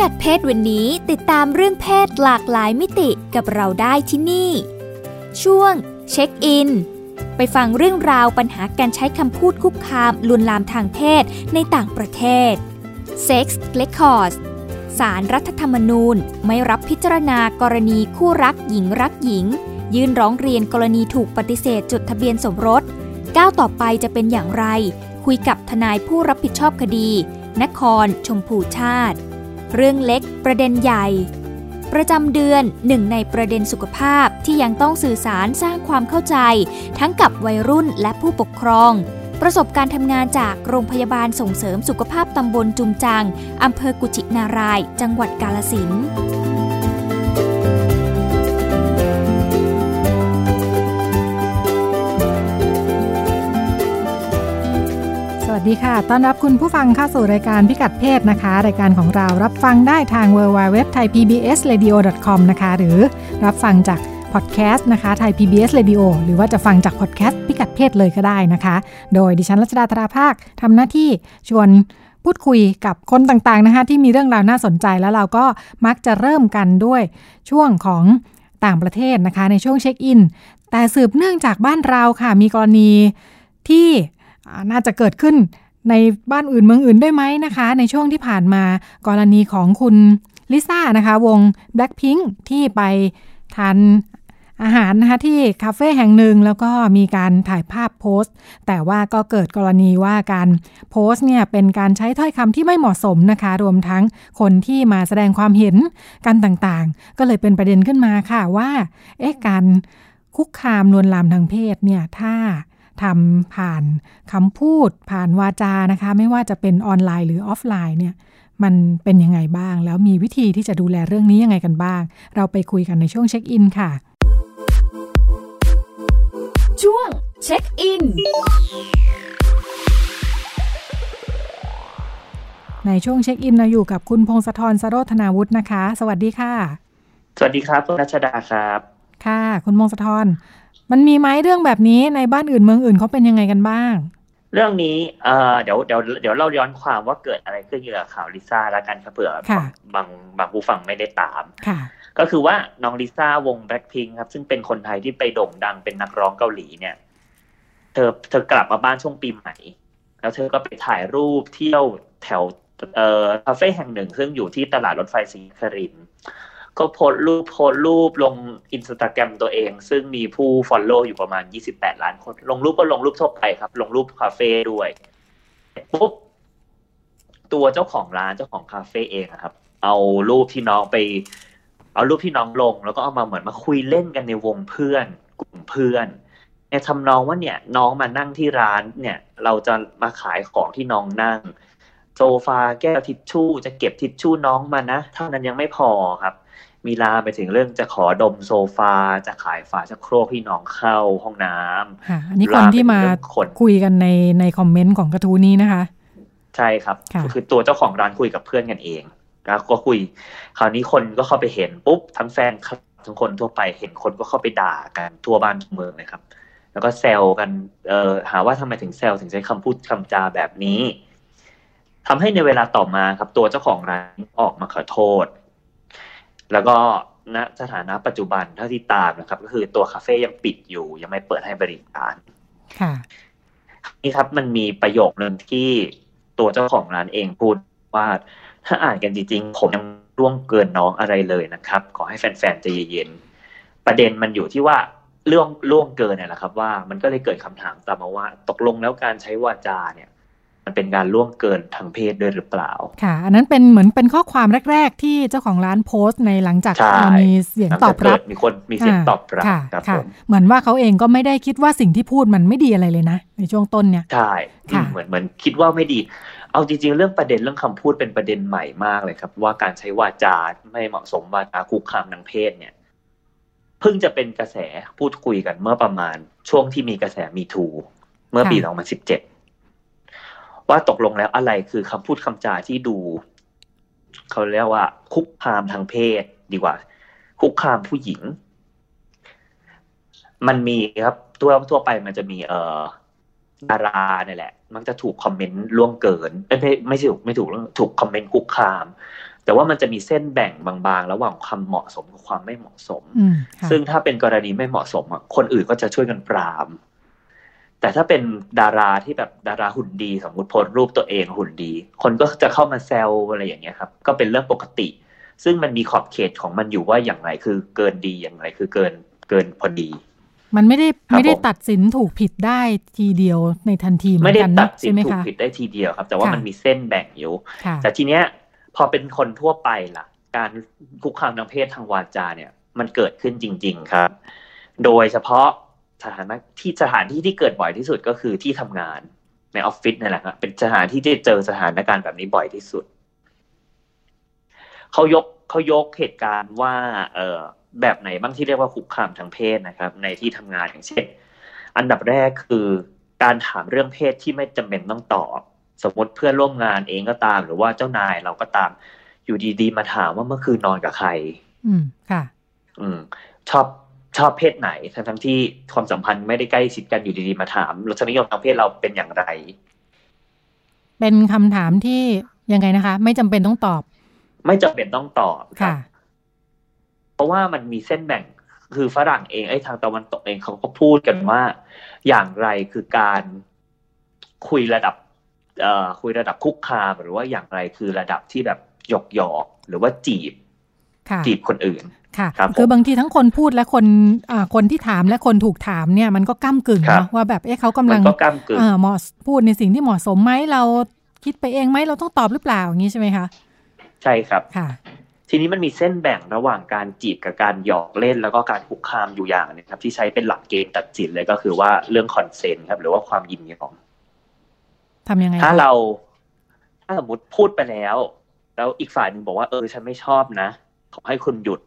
กัดเพศวันนี้ติดตามเรื่องเพศหลากหลายมิติกับเราได้ที่นี่ ช่วง เช็คอิน ไปฟังเรื่องราวปัญหาการใช้คำพูดคุกคามลวนลามทางเพศในต่างประเทศ Sex Records สารรัฐธรรมนูญไม่รับพิจารณากรณีคู่รักหญิงรักหญิง ยื่นร้องเรียนกรณีถูกปฏิเสธจดทะเบียนสมรสก้าวต่อไปจะเป็นอย่างไร คุยกับทนายผู้รับผิดชอบคดี นครชมพูชาติ เรื่องเล็กประเด็นใหญ่ ประจำเดือนหนึ่งในประเด็นสุขภาพที่ยังต้องสื่อสารสร้างความเข้าใจ ทั้งกับวัยรุ่นและผู้ปกครอง ประสบการทำงานจากโรงพยาบาลส่งเสริมสุขภาพตำบลจุมจังอำเภอกุชินาราย จังหวัดกาลสิน วัสดีค่ะ ต้อนรับคุณผู้ฟังเข้าสู่รายการพิกัดเพศนะคะ รายการของเรารับฟังได้ทาง w w w t h a i p b s r a d i o c o m นะคะ หรือรับฟังจากพอดแคสต์นะคะไทย PBS Radio หรือว่าจะฟังจากพอดแคสต์พิกัดเพศเลยก็ได้นะคะ โดยดิฉันรัชดาธราภาคทำหน้าที่ชวนพูดคุยกับคนต่างๆนะคะที่มีเรื่องราวน่าสนใจแล้วเราก็มักจะเริ่มกันด้วยช่วงของต่างประเทศนะคะในช่วงเช็คอิน แต่สืบเนื่องจากบ้านเราค่ะมีกรณีที่ น่าจะเกิดขึ้นในบ้านอื่นเมืองอื่นด้วยไหมนะคะ ในช่วงที่ผ่านมากรณีของคุณลิซ่านะคะ วง Blackpink ที่ไปทานอาหารนะคะที่คาเฟ่แห่งหนึ่งแล้วก็มีการถ่ายภาพโพสต์ แต่ว่าก็เกิดกรณีว่าการโพสต์เนี่ยเป็นการใช้ถ้อยคำที่ไม่เหมาะสมนะคะ รวมทั้งคนที่มาแสดงความเห็นกันต่างๆ ก็เลยเป็นประเด็นขึ้นมาค่ะว่าเอ๊ะการคุกคามลวนลามทางเพศเนี่ยถ้า ทำผ่านคำพูดผ่านวาจานะคะ ไม่ว่าจะเป็นออนไลน์หรือออฟไลน์เนี่ยมันเป็นยังไงบ้าง แล้วมีวิธีที่จะดูแลเรื่องนี้ยังไงกันบ้าง เราไปคุยกันในช่วงเช็คอินค่ะ ช่วงเช็คอินในช่วงเช็คอินเราอยู่กับคุณพงศธรสโรธนาวุฒินะคะ สวัสดีค่ะ สวัสดีครับคุณรัชดาครับ ค่ะ คุณพงศธร มันมีไหมเรื่องแบบนี้ในบ้านอื่นเมืองอื่นเขาเป็นยังไงกันบ้าง เรื่องนี้เอ่อเดี๋ยวเดี๋ยวเดี๋ยวเราย้อนความว่าเกิดอะไรขึ้นเกี่ยวกับข่าวลิซ่าแล้วกันครับเผื่อบางบางผู้ฟังไม่ได้ตามค่ะก็คือว่าน้องลิซ่าวงแบล็คพิงครับ ซึ่งเป็นคนไทยที่ไปโด่งดังเป็นนักร้องเกาหลีเนี่ย เธอเธอกลับมาบ้านช่วงปีใหม่ แล้วเธอก็ไปถ่ายรูปเที่ยวแถวเอ่อคาเฟ่แห่งหนึ่งซึ่งอยู่ที่ตลาดรถไฟศรีคริน ก็โพสรูปโพสรูปลงอินสตาแกรมตัวเอง ซึ่งมีผู้ฟอลโล่อยู่ประมาณ 28 ล้านคน ลงรูปก็ลงรูปทั่วไปครับ ลงรูปคาเฟ่ด้วยปุ๊บตัวเจ้าของร้านเจ้าของคาเฟ่เองครับ เอารูปที่น้องไป เอารูปที่น้องลง แล้วก็เอามาเหมือนมาคุยเล่นกันในวงเพื่อน กลุ่มเพื่อนในทำนองว่าเนี่ย น้องมานั่งที่ร้านเนี่ย เราจะมาขายของที่น้องนั่ง โซฟาแก้วทิชชู่จะเก็บทิชชู่น้องมานะเท่านั้นยังไม่พอครับ มีลาไปถึงเรื่องจะขอดมโซฟา จะขายฝาชักโครกพี่น้องเข้าห้องน้ำอันนี้คนที่มาคุยกันในในคอมเมนต์ของกระทู้นี้นะคะ ใช่ครับคือตัวเจ้าของร้านคุยกับเพื่อนกันเองแล้วก็คุย คราวนี้คนก็เข้าไปเห็นปุ๊บทั้งแฟนครับทั้งคนทั่วไปเห็นคนก็เข้าไปด่ากันทั่วบ้านทั่วเมืองเลยครับ แล้วก็แซวกันเอ่อหาว่าทำไมถึงแซวถึงใช้คำพูดคำจาแบบนี้ทำให้ในเวลาต่อมาครับ ตัวเจ้าของร้านออกมาขอโทษ แล้วก็ณสถานะปัจจุบันเท่าที่ตามนะครับ ก็คือตัวคาเฟ่ยังปิดอยู่ ยังไม่เปิดให้บริการค่ะนี่ครับมันมีประโยคหนึ่งที่ตัวเจ้าของร้านเองพูดว่าถ้าอ่านกันจริงๆ ผมยังร่วงเกินน้องอะไรเลยนะครับ ขอให้แฟนๆใจเย็นๆประเด็นมันอยู่ที่ว่าเรื่องล่วงเกินเนี่ยแหละครับ ว่ามันก็เลยเกิดคำถามตามมาว่า ตกลงแล้วการใช้วาจาเนี่ย มันเป็นการล่วงเกินทางเพศด้วยหรือเปล่า ค่ะ อันนั้นเป็นเหมือนเป็นข้อความแรก ๆ ที่เจ้าของร้านโพสต์ในหลังจากมีเสียงตอบรับ มีคนมีเสียงตอบรับครับผมเหมือนว่าเขาเองก็ไม่ได้คิดว่าสิ่งที่พูดมันไม่ดีอะไรเลยนะ ในช่วงต้นเนี่ย ใช่เหมือนเหมือนคิดว่าไม่ดี เอาจริง ๆ เรื่องประเด็นเรื่องคำพูดเป็นประเด็นใหม่มากเลยครับ ว่าการใช้วาจาไม่เหมาะสมวาจาคุกคามทางเพศเนี่ยเพิ่งจะเป็นกระแสพูดคุยกันเมื่อประมาณช่วงที่มีกระแสมีทูเมื่อปี 2017 ว่าตกลงแล้วอะไรคือคำพูดคำจาที่ดู เขาเรียกว่า คุกคามทางเพศดีกว่า คุกคามผู้หญิง มันมีครับทั่วทั่วไปมันจะมีเอ่อดาราเนี่ยแหละ มันจะถูกคอมเมนต์ล่วงเกินไม่ไม่ไม่ถูกไม่ถูกถูกคอมเมนต์คุกคาม แต่ว่ามันจะมีเส้นแบ่งบางๆ ระหว่างความเหมาะสมกับความไม่เหมาะสมอืมค่ะซึ่งถ้าเป็นกรณีไม่เหมาะสมอะคนอื่นก็จะช่วยกันปราม แต่ถ้าเป็นดาราที่แบบดาราหุ่นดี สมมติโพสต์รูปตัวเองหุ่นดี คนก็จะเข้ามาแซวอะไรอย่างเงี้ยครับ ก็เป็นเรื่องปกติ ซึ่งมันมีขอบเขตของมันอยู่ว่าอย่างไรคือเกินดีอย่างไรคือเกินเกินพอดี มันไม่ได้ครับไม่ได้ผมตัดสินถูกผิดได้ทีเดียวในทันทีเหมือไม่นได้กันตันะดสิใช่นไหมถูกคะผิดได้ทีเดียวครับ แต่ว่าค่ะมันมีเส้นแบ่งอยู่ค่ะแต่ทีเนี้ยพอเป็นคนทั่วไปล่ะ การคุกคามทางเพศทางวาจาเนี่ย มันเกิดขึ้นจริง ๆ ครับ โดยเฉพาะ สถานที่สถานที่ที่เกิดบ่อยที่สุดก็คือที่ทำงานในออฟฟิศนั่นแหละครับเป็นสถานที่ที่เจอสถานการณ์แบบนี้บ่อยที่สุดเขายกเขายกเหตุการณ์ว่า เออแบบไหนบ้างที่เรียกว่าคุกคามทางเพศนะครับ ในที่ทำงานอย่างเช่น อันดับแรกคือการถามเรื่องเพศที่ไม่จำเป็นต้องตอบ สมมติเพื่อนร่วมงานเองก็ตาม หรือว่าเจ้านายเราก็ตาม อยู่ดีๆมาถามว่าเมื่อคืนนอนกับใคร อืมค่ะ อืม ชอบ ชอบเพศไหนทั้งทั้งๆที่ความสัมพันธ์ไม่ได้ใกล้ชิดกันอยู่ดีๆมาถามรสนิยมทางเพศเราเป็นอย่างไร เป็นคำถามที่ยังไงนะคะ ไม่จำเป็นต้องตอบ ไม่จำเป็นต้องตอบครัค่ะบเพราะว่ามันมีเส้นแบ่งคือฝรั่งเองไอ้ทางตะวันตกเองเขาก็พูดกันว่า อย่างไรคือการคุยระดับเอ่อคุยระดับคุกคามหรือว่าอย่างไรคือระดับที่แบบหยอกหยอกๆหรือว่าจีบค่ะจีบคนอื่น ค่ะครับผมคือบางทีทั้งคนพูดและคนอ่าคนที่ถามและคนถูกถามเนี่ยมันก็ก้ากึ่งครับเนาะว่าแบบเอ๊ะเขากำมัลันงก็ก้ากึ่งอ่าเหมาะพูดในสิ่งที่เหมาะสมไหมเราคิดไปเองไหมเราต้องตอบหรือเปล่าอย่างนี้ใช่ไหมคะใช่ครับค่ะ ทีนี้มันมีเส้นแบ่งระหว่างการจีบกับการหยอกเล่นแล้วก็การคุกคามอยู่อย่างหนึงครับ ที่ใช้เป็นหลักเกณฑ์ตัดสินเลยก็คือว่าเรื่องคอนเซนต์ครับหรือว่าความยินยอมทำยังไงถ้าคะเราถ้าสมมติพูดไปแล้ว แล้วอีกฝ่ายหนึ่งบอกว่าเออฉันไม่ชอบนะขอให้คุณหยุด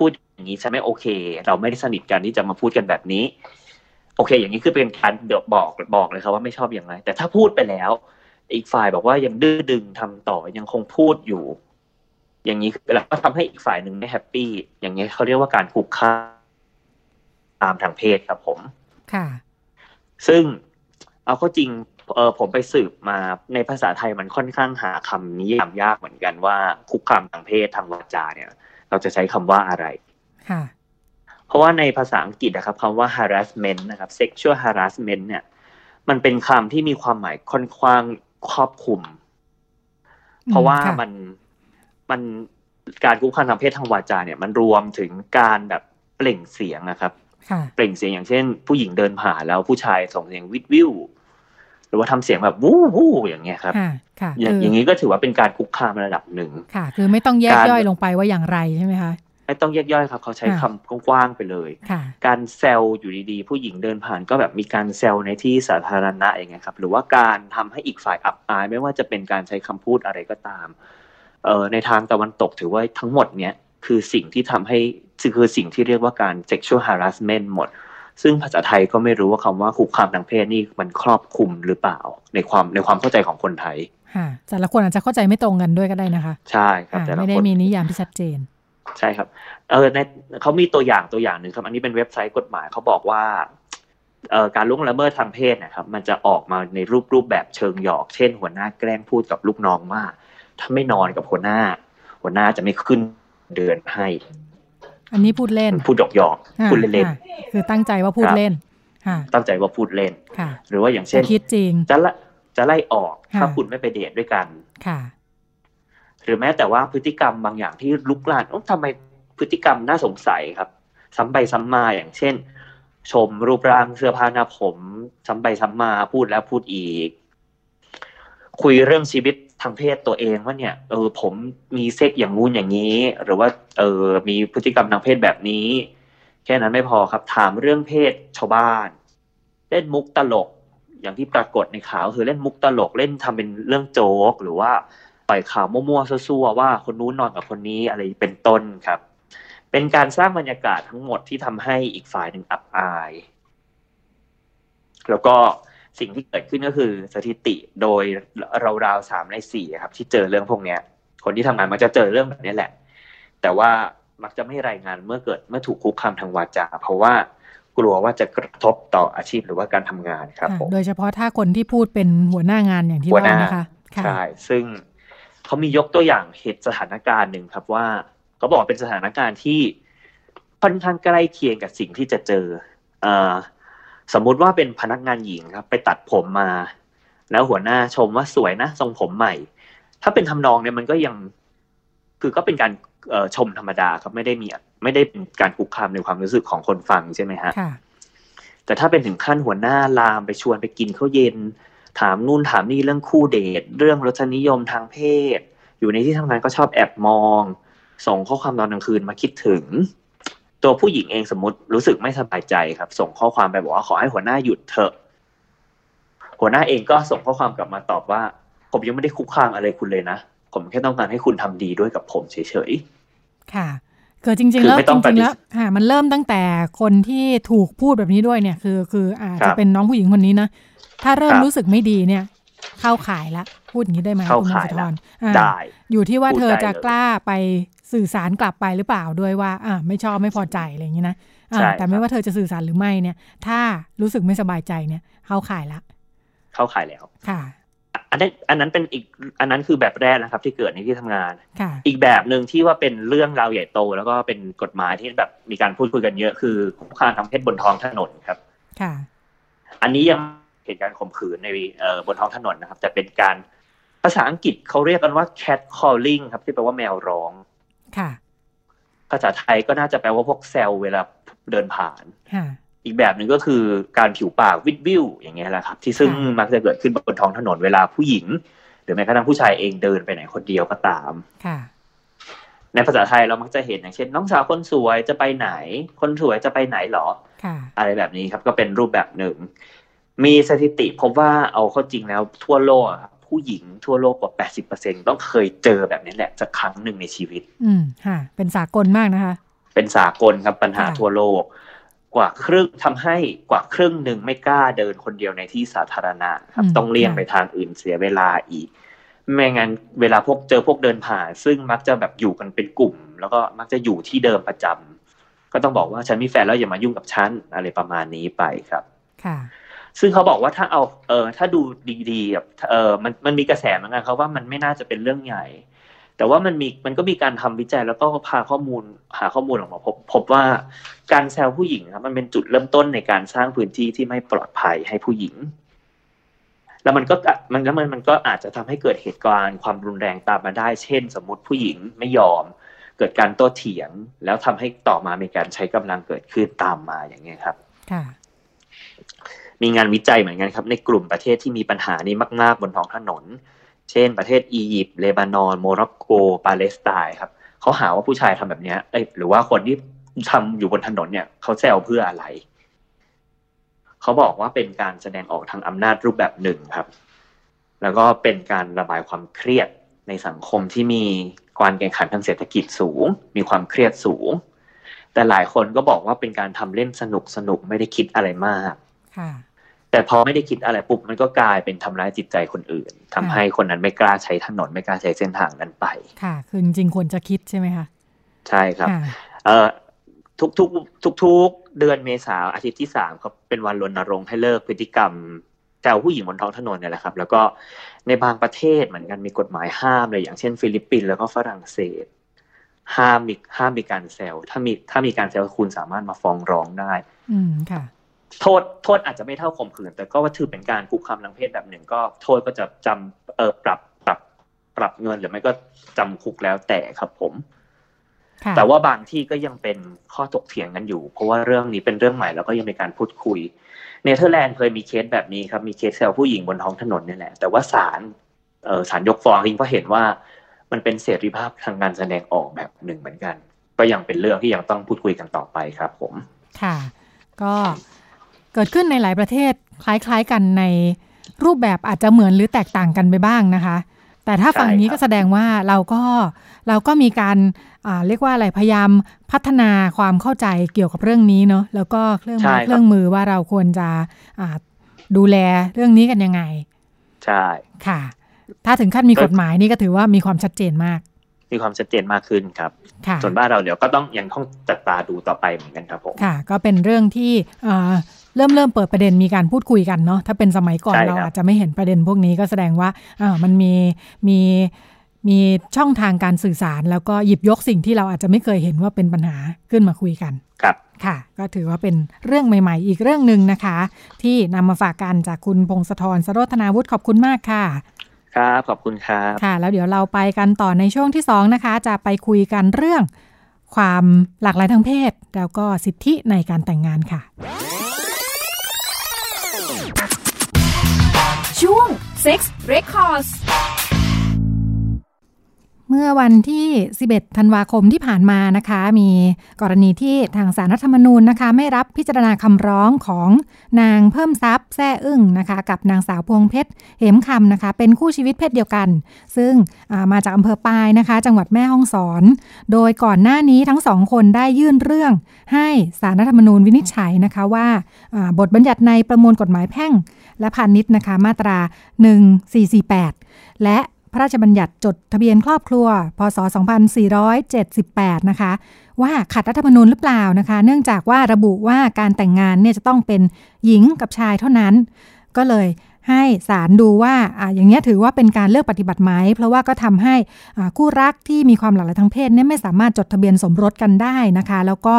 พูดอย่างนี้ฉันไม่โอเค เราไม่ได้สนิทกันที่จะมาพูดกันแบบนี้ โอเค อย่างนี้คือเป็นการเดี๋ยวบอกบอกเลยครับว่าไม่ชอบอย่างไร แต่ถ้าพูดไปแล้ว อีกฝ่ายบอกว่ายังดื้อดึงทำต่อยังคงพูดอยู่ อย่างนี้แล้วก็ทำให้อีกฝ่ายหนึ่งไม่ happy อย่างนี้เขาเรียกว่าการคุกคามทางเพศครับผมค่ะ ซึ่งเอาเข้าจริงเออผมไปสืบมาในภาษาไทยมันค่อนข้างหาคำนิยามยากเหมือนกันว่าคุกคามทางเพศทางวาจาเนี่ย เราจะใช้คำว่าอะไรค่ะเพราะว่าในภาษาอังกฤษนะครับคำว่า harassment นะครับ sexual harassment เนี่ย มันเป็นคำที่มีความหมายค่อนข้างครอบคลุม เพราะว่าค่ะมันมันการคุกคามทางเพศทางวาจาเนี่ย มันรวมถึงการแบบเปล่งเสียงนะครับค่ะเปล่งเสียงอย่างเช่น ผู้หญิงเดินผ่านแล้วผู้ชายส่งเสียงวิดวิว หรือว่าทำเสียงแบบวู้วู้อย่างเงี้ยครับค่ะค่ะอย่างคืออย่างนี้ก็ถือว่าเป็นการคุกคามระดับหนึ่งค่ะ คือไม่ต้องแยกการย่อยลงไปว่าอย่างไรใช่ไหมคะไม่ต้องแยกย่อยครับ เขาใช้ค่ะคำกว้างๆไปเลยค่ะการแซวอยู่ดีๆ ผู้หญิงเดินผ่านก็แบบมีการแซวในที่สาธารณะอย่างเงี้ยครับ หรือว่าการทำให้อีกฝ่ายอับอาย ไม่ว่าจะเป็นการใช้คำพูดอะไรก็ตามเอ่อในทางตะวันตกถือว่าทั้งหมดเนี้ยคือสิ่งที่ทำให้คือสิ่งที่เรียกว่าการ sexual harassment หมด ซึ่งภาษาไทยก็ไม่รู้ว่าคำว่าคุกคามทางเพศนี่มันครอบคลุมหรือเปล่า ในความในความเข้าใจของคนไทยค่ะแต่ละคนอาจจะเข้าใจไม่ตรงกันด้วยก็ได้นะคะ ใช่ครับอ่าแต่ละไม่ได้คนมีนิยามที่ชัดเจน ใช่ครับ เออในเขามีตัวอย่างตัวอย่างหนึ่งครับ อันนี้เป็นเว็บไซต์กฎหมายเขาบอกว่าเอ่อการล่วงละเมิดทางเพศนะครับ มันจะออกมาในรูปรูปแบบเชิงหยอก เช่น หัวหน้าแกล้งพูดกับลูกน้องว่า ถ้าไม่นอนกับหัวหน้า หัวหน้าจะไม่ขึ้นเดือนให้ อันนี้พูดเล่น พูดหยอกหยอกๆอ่าพูดเล่นอ่าคือตั้งใจว่าพูดครับเล่นค่ะๆตั้งใจว่าพูดเล่นค่ะหรือว่าอย่างจะเช่นคิดจริงจะละจะไล่ออกค่ะถ้าคุณไม่ไปเดทด้วยกันค่ะ หรือแม้แต่ว่าพฤติกรรมบางอย่างที่ลุกลานโอ้ทำไมพฤติกรรมน่าสงสัยครับ ซ้ำไปซ้ำมาอย่างเช่น ชมรูปร่างเสื้อผ้าหน้าผม ซ้ำไปซ้ำมาพูดแล้วพูดอีก คุยเรื่องชีวิต ทางเพศตัวเองว่าเนี่ยเออผมมีเซ็กอย่างงู้นอย่างนี้ หรือว่าเออมีพฤติกรรมทางเพศแบบนี้ แค่นั้นไม่พอครับ ถามเรื่องเพศชาวบ้าน เล่นมุกตลกอย่างที่ปรากฏในข่าวคือเล่นมุกตลกเล่นทำเป็นเรื่องโจ๊ก หรือว่าปล่อยข่าวมั่วๆซั่วๆว่าคนนู้นนอนกับคนนี้อะไรเป็นต้นครับ เป็นการสร้างบรรยากาศทั้งหมดที่ทำให้อีกฝ่ายหนึ่งอับอาย แล้วก็ สิ่งที่เกิดขึ้นก็คือสถิติโดยราวๆสามในสี่ครับ ที่เจอเรื่องพวกเนี้ย คนที่ทำงานมักจะเจอเรื่องแบบนี้แหละ แต่ว่ามักจะไม่รายงานเมื่อเกิดเมื่อถูกคุกคามทางวาจาเพราะว่ากลัวว่าจะกระทบต่ออาชีพหรือว่าการทำงานครับผมโดยเฉพาะถ้าคนที่พูดเป็นหัวหน้างานอย่างที่หัวหว่าน้านะคะค่ะใช่ซึ่งเขามียกตัวอย่างเหตุสถานการณ์หนึ่งครับว่าเขาบอกว่าเป็นสถานการณ์ที่ค่อนข้างใกล้เคียงกับสิ่งที่จะเจออ่า สมมุติว่าเป็นพนักงานหญิงครับ ไปตัดผมมา แล้วหัวหน้าชมว่าสวยนะทรงผมใหม่ ถ้าเป็นทำนองเนี่ยมันก็ยัง คือก็เป็นการเอ่อชมธรรมดาครับไม่ได้มีไม่ได้เป็นการคุกคามในความรู้สึกของคนฟังใช่ไหมฮะค่ะแต่ถ้าเป็นถึงขั้นหัวหน้าลามไปชวนไปกินข้าวเย็น ถามนู่นถามนี่เรื่องคู่เดท เรื่องรสนิยมทางเพศ อยู่ในที่ทำงานก็ชอบแอบมอง ส่งข้อความตอนกลางคืนมาคิดถึง ตัวผู้หญิงเองสมมติรู้สึกไม่สบายใจครับ ส่งข้อความไปบอกว่าขอให้หัวหน้าหยุดเถอะ หัวหน้าเองก็ส่งข้อความกลับมาตอบว่า ผมยังไม่ได้คุกคามอะไรคุณเลยนะ ผมแค่ต้องการให้คุณทำดีด้วยกับผมเฉยค่ะคือจริงคืๆอแล้วไม่จต้องปริงฏิๆแล้วค่ะมันเริ่มตั้งแต่คนที่ถูกพูดแบบนี้ด้วยเนี่ย คือ คืออาจครัจะบเป็นน้องผู้หญิงคนนี้นะ ถ้าเริ่มครับรู้สึกไม่ดีเนี่ย เข้าข่ายละ พูดอย่างนี้ได้ไหมเข้าคุณข่ายสุธละรอ่าๆได้ อยู่ที่ว่าพูดเธอได้จะเลยกล้าไป สื่อสารกลับไปหรือเปล่าด้วยว่าอ่าไม่ชอบไม่พอใจอะไรอย่างนี้นะอ่าใช่แต่คไม่รับว่าเธอจะสื่อสารหรือไม่เนี่ย ถ้ารู้สึกไม่สบายใจเนี่ยเข้าข่ายละ เข้าข่ายแล้วค่ะอันนั้นอันนั้นเป็นอีกอันนั้นคือแบบแรกนะครับ ที่เกิดในที่ทำงานค่ะอีกแบบหนึ่งที่ว่าเป็นเรื่องราวใหญ่โต แล้วก็เป็นกฎหมายที่แบบมีการพูดคุยกันเยอะคือคุกคามทางเพศบนท้องถนนครับ ค่ะ อันนี้ยังเหตุการณ์ข่มขืนในเอ่อบนท้องถนนนะครับ แต่เป็นการภาษาอังกฤษเขาเรียกกันว่า cat calling ครับ ที่แปลว่าแมวร้อง ค่ะภาษาไทยก็น่าจะแปลว่าพวกแซลเวลาเดินผ่านค่ะอีกแบบหนึ่งก็คือการผิวปากวิดวิวอย่างเงี้ยแหละครับ ที่ซึ่งค่ะมักจะเกิดขึ้นบนท้องถนนเวลาผู้หญิง หรือแม้กระทั่งผู้ชายเองเดินไปไหนคนเดียวก็ตามค่ะในภาษาไทยเรามักจะเห็นอย่างเช่น น้องสาวคนสวยจะไปไหน คนสวยจะไปไหนหรอค่ะอะไรแบบนี้ครับก็เป็นรูปแบบหนึ่ง มีสถิติพบว่าเอาเข้าจริงแล้วทั่วโลกอะครับ ผู้หญิงทั่วโลกกว่า 80%ต้องเคยเจอแบบนี้แหละสักครั้งหนึ่งในชีวิต อืมค่ะ เป็นสากลมากนะคะ เป็นสากลครับปัญหาค่ะทั่วโลก กว่าครึ่งทำให้กว่าครึ่งหนึ่งไม่กล้าเดินคนเดียวในที่สาธารณะครับอืมต้องเลี่ยงค่ะไปทางอื่นเสียเวลาอีกไม่งั้นเวลาพวกเจอพวกเดินผ่าน ซึ่งมักจะแบบอยู่กันเป็นกลุ่ม แล้วก็มักจะอยู่ที่เดิมประจำก็ต้องบอกว่าฉันมีแฟนแล้วอย่ามายุ่งกับฉันอะไรประมาณนี้ไปครับ ค่ะ ซึ่งเขาบอกว่าถ้าเอาเออถ้าดูดีๆแบบเออมันมันมีกระแสเหมือนกันเขาว่ามันไม่น่าจะเป็นเรื่องใหญ่ แต่ว่ามันมีมันก็มีการทำวิจัยแล้วก็พาข้อมูลหาข้อมูลออกมาพบพบว่าการแซวผู้หญิงครับมันเป็นจุดเริ่มต้นในการสร้างพื้นที่ที่ไม่ปลอดภัยให้ผู้หญิง แล้วมันก็มันแล้วมันมันก็อาจจะทำให้เกิดเหตุการณ์ความรุนแรงตามมาได้ เช่น สมมติผู้หญิงไม่ยอมเกิดการโต้เถียง แล้วทำให้ต่อมามีการใช้กำลังเกิดขึ้นตามมาอย่างเงี้ยครับ ค่ะ มีงานวิจัยเหมือนกันครับ ในกลุ่มประเทศที่มีปัญหานี้มาก ๆ บนท้องถนน เช่น ประเทศอียิปต์เลบานอน โมร็อกโก ปาเลสไตน์ครับเขาหาว่าผู้ชายทำแบบนี้เอ้ยหรือว่าคนที่ทำอยู่บนถนนเนี่ยเขาแซวเพื่ออะไร เขาบอกว่าเป็นการแสดงออกทางอำนาจรูปแบบหนึ่งครับ แล้วก็เป็นการระบายความเครียดในสังคมที่มีการแข่งขันทางเศรษฐกิจสูง มีความเครียดสูง แต่หลายคนก็บอกว่าเป็นการทำเล่นสนุกสนุกไม่ได้คิดอะไรมาก ค่ะ แต่พอไม่ได้คิดอะไรปุ๊บมันก็กลายเป็นทำร้ายจิตใจคนอื่นทำให้คนนั้นไม่กล้าใช้ถนนไม่กล้าใช้เส้นทางนั้นไป ค่ะ คือจริงๆควรจะคิดใช่ไหมคะ ใช่ครับค่ะเอ่อทุกทุกทุกทุกๆเดือนเมษาอาทิตย์ที่สามครับเป็นวันรณรงค์ให้เลิกพฤติกรรมแซวผู้หญิงบนท้องถนนเนี่ยแหละครับ แล้วก็ในบางประเทศเหมือนกันมีกฎหมายห้ามเลยอย่างเช่น ฟิลิปปินส์แล้วก็ฝรั่งเศส ห้ามมีห้ามมีการแซวถ้ามีถ้ามีการแซวคุณสามารถมาฟ้องร้องได้ อืมค่ะ โทษโทษอาจจะไม่เท่าข่มขืน แต่ก็ว่าถือเป็นการคุกคามทางเพศแบบหนึ่งก็โทษก็จะจำเออปรับปรับปรับเงินหรือไม่ก็จำคุกแล้วแต่ครับผมค่ะแต่ว่าบางที่ก็ยังเป็นข้อถกเถียงกันอยู่ เพราะว่าเรื่องนี้เป็นเรื่องใหม่แล้วก็ยังมีการพูดคุย เนเธอร์แลนด์เคยมีเคสแบบนี้ครับ มีเคสแซวผู้หญิงบนท้องถนนนี่แหละ แต่ว่าศาลเออศาลยกฟ้องทิ้งเพราะเห็นว่ามันเป็นเสรีภาพทางการแสดงออกแบบหนึ่งเหมือนกัน ก็ยังเป็นเรื่องที่ยังต้องพูดคุยกันต่อไปครับ ผม ค่ะ ก็ เกิดขึ้นในหลายประเทศคล้ายๆกันในรูปแบบอาจจะเหมือนหรือแตกต่างกันไปบ้างนะคะ แต่ถ้าฝั่งนี้ก็แสดงว่าเราก็เราก็มีการเรียกว่าอะไรพยายามพัฒนาความเข้าใจเกี่ยวกับเรื่องนี้เนาะแล้วก็เครื่องมือเครื่องมือว่าเราควรจะดูแลเรื่องนี้กันยังไง ใช่ค่ะ ถ้าถึงขั้นมีกฎหมายนี่ก็ถือว่ามีความชัดเจนมาก มีความชัดเจนมากขึ้นครับส่วนบ้านเราเดี๋ยวก็ต้องยังต้องจัดตาดูต่อไปเหมือนกันครับผมค่ะ ก็เป็นเรื่องที่ เริ่มเริ่มเปิดประเด็นมีการพูดคุยกันเนาะถ้าเป็นสมัยก่อนเราอาจจะไม่เห็นประเด็นพวกนี้ก็แสดงว่าอ่ามันมีมีมีช่องทางการสื่อสาร แล้วก็หยิบยกสิ่งที่เราอาจจะไม่เคยเห็นว่าเป็นปัญหาขึ้นมาคุยกันครับค่ะ ก็ถือว่าเป็นเรื่องใหม่ ๆ อีกเรื่องหนึ่งนะคะ ที่นำมาฝากกันจากคุณพงศธรสโรธนาวุฒิขอบคุณมากค่ะครับ ขอบคุณครับ ค่ะ แล้วเดี๋ยวเราไปกันต่อในช่วงที่สองนะคะ จะไปคุยกันเรื่องความหลากหลายทางเพศ แล้วก็สิทธิในการแต่งงานค่ะ ช่วง Sex Records เมื่อวันที่ 11 ธันวาคมที่ผ่านมานะคะ มีกรณีที่ทางสารรัฐธรรมนูญนะคะ ไม่รับพิจารณาคำร้องของนางเพิ่มทรัพย์แซ่อึ้งนะคะ กับนางสาวพวงเพชรเหมคำนะคะ เป็นคู่ชีวิตเพศเดียวกัน ซึ่งมาจากอำเภอปายนะคะ จังหวัดแม่ฮ่องสอน โดยก่อนหน้านี้ทั้งสองคนได้ยื่นเรื่อง ให้สารรัฐธรรมนูญวินิจฉัยนะคะว่าบทบัญญัติในประมวลกฎหมายแพ่ง และพาณิชย์นะคะมาตรา 1448 และพระราชบัญญัติจดทะเบียนครอบครัว พศ 2478 นะคะ ว่าขัดรัฐธรรมนูญหรือเปล่านะคะ เนื่องจากว่าระบุว่าการแต่งงานเนี่ยจะต้องเป็นหญิงกับชายเท่านั้น ก็เลย ให้ศาลดูว่าออย่างนี้ถือว่าเป็นการเลือกปฏิบัติไหม เพราะว่าก็ทำให้คู่รักที่มีความหลากหลายทางเพศเนี่ยไม่สามารถจดทะเบียนสมรสกันได้นะคะ แล้วก็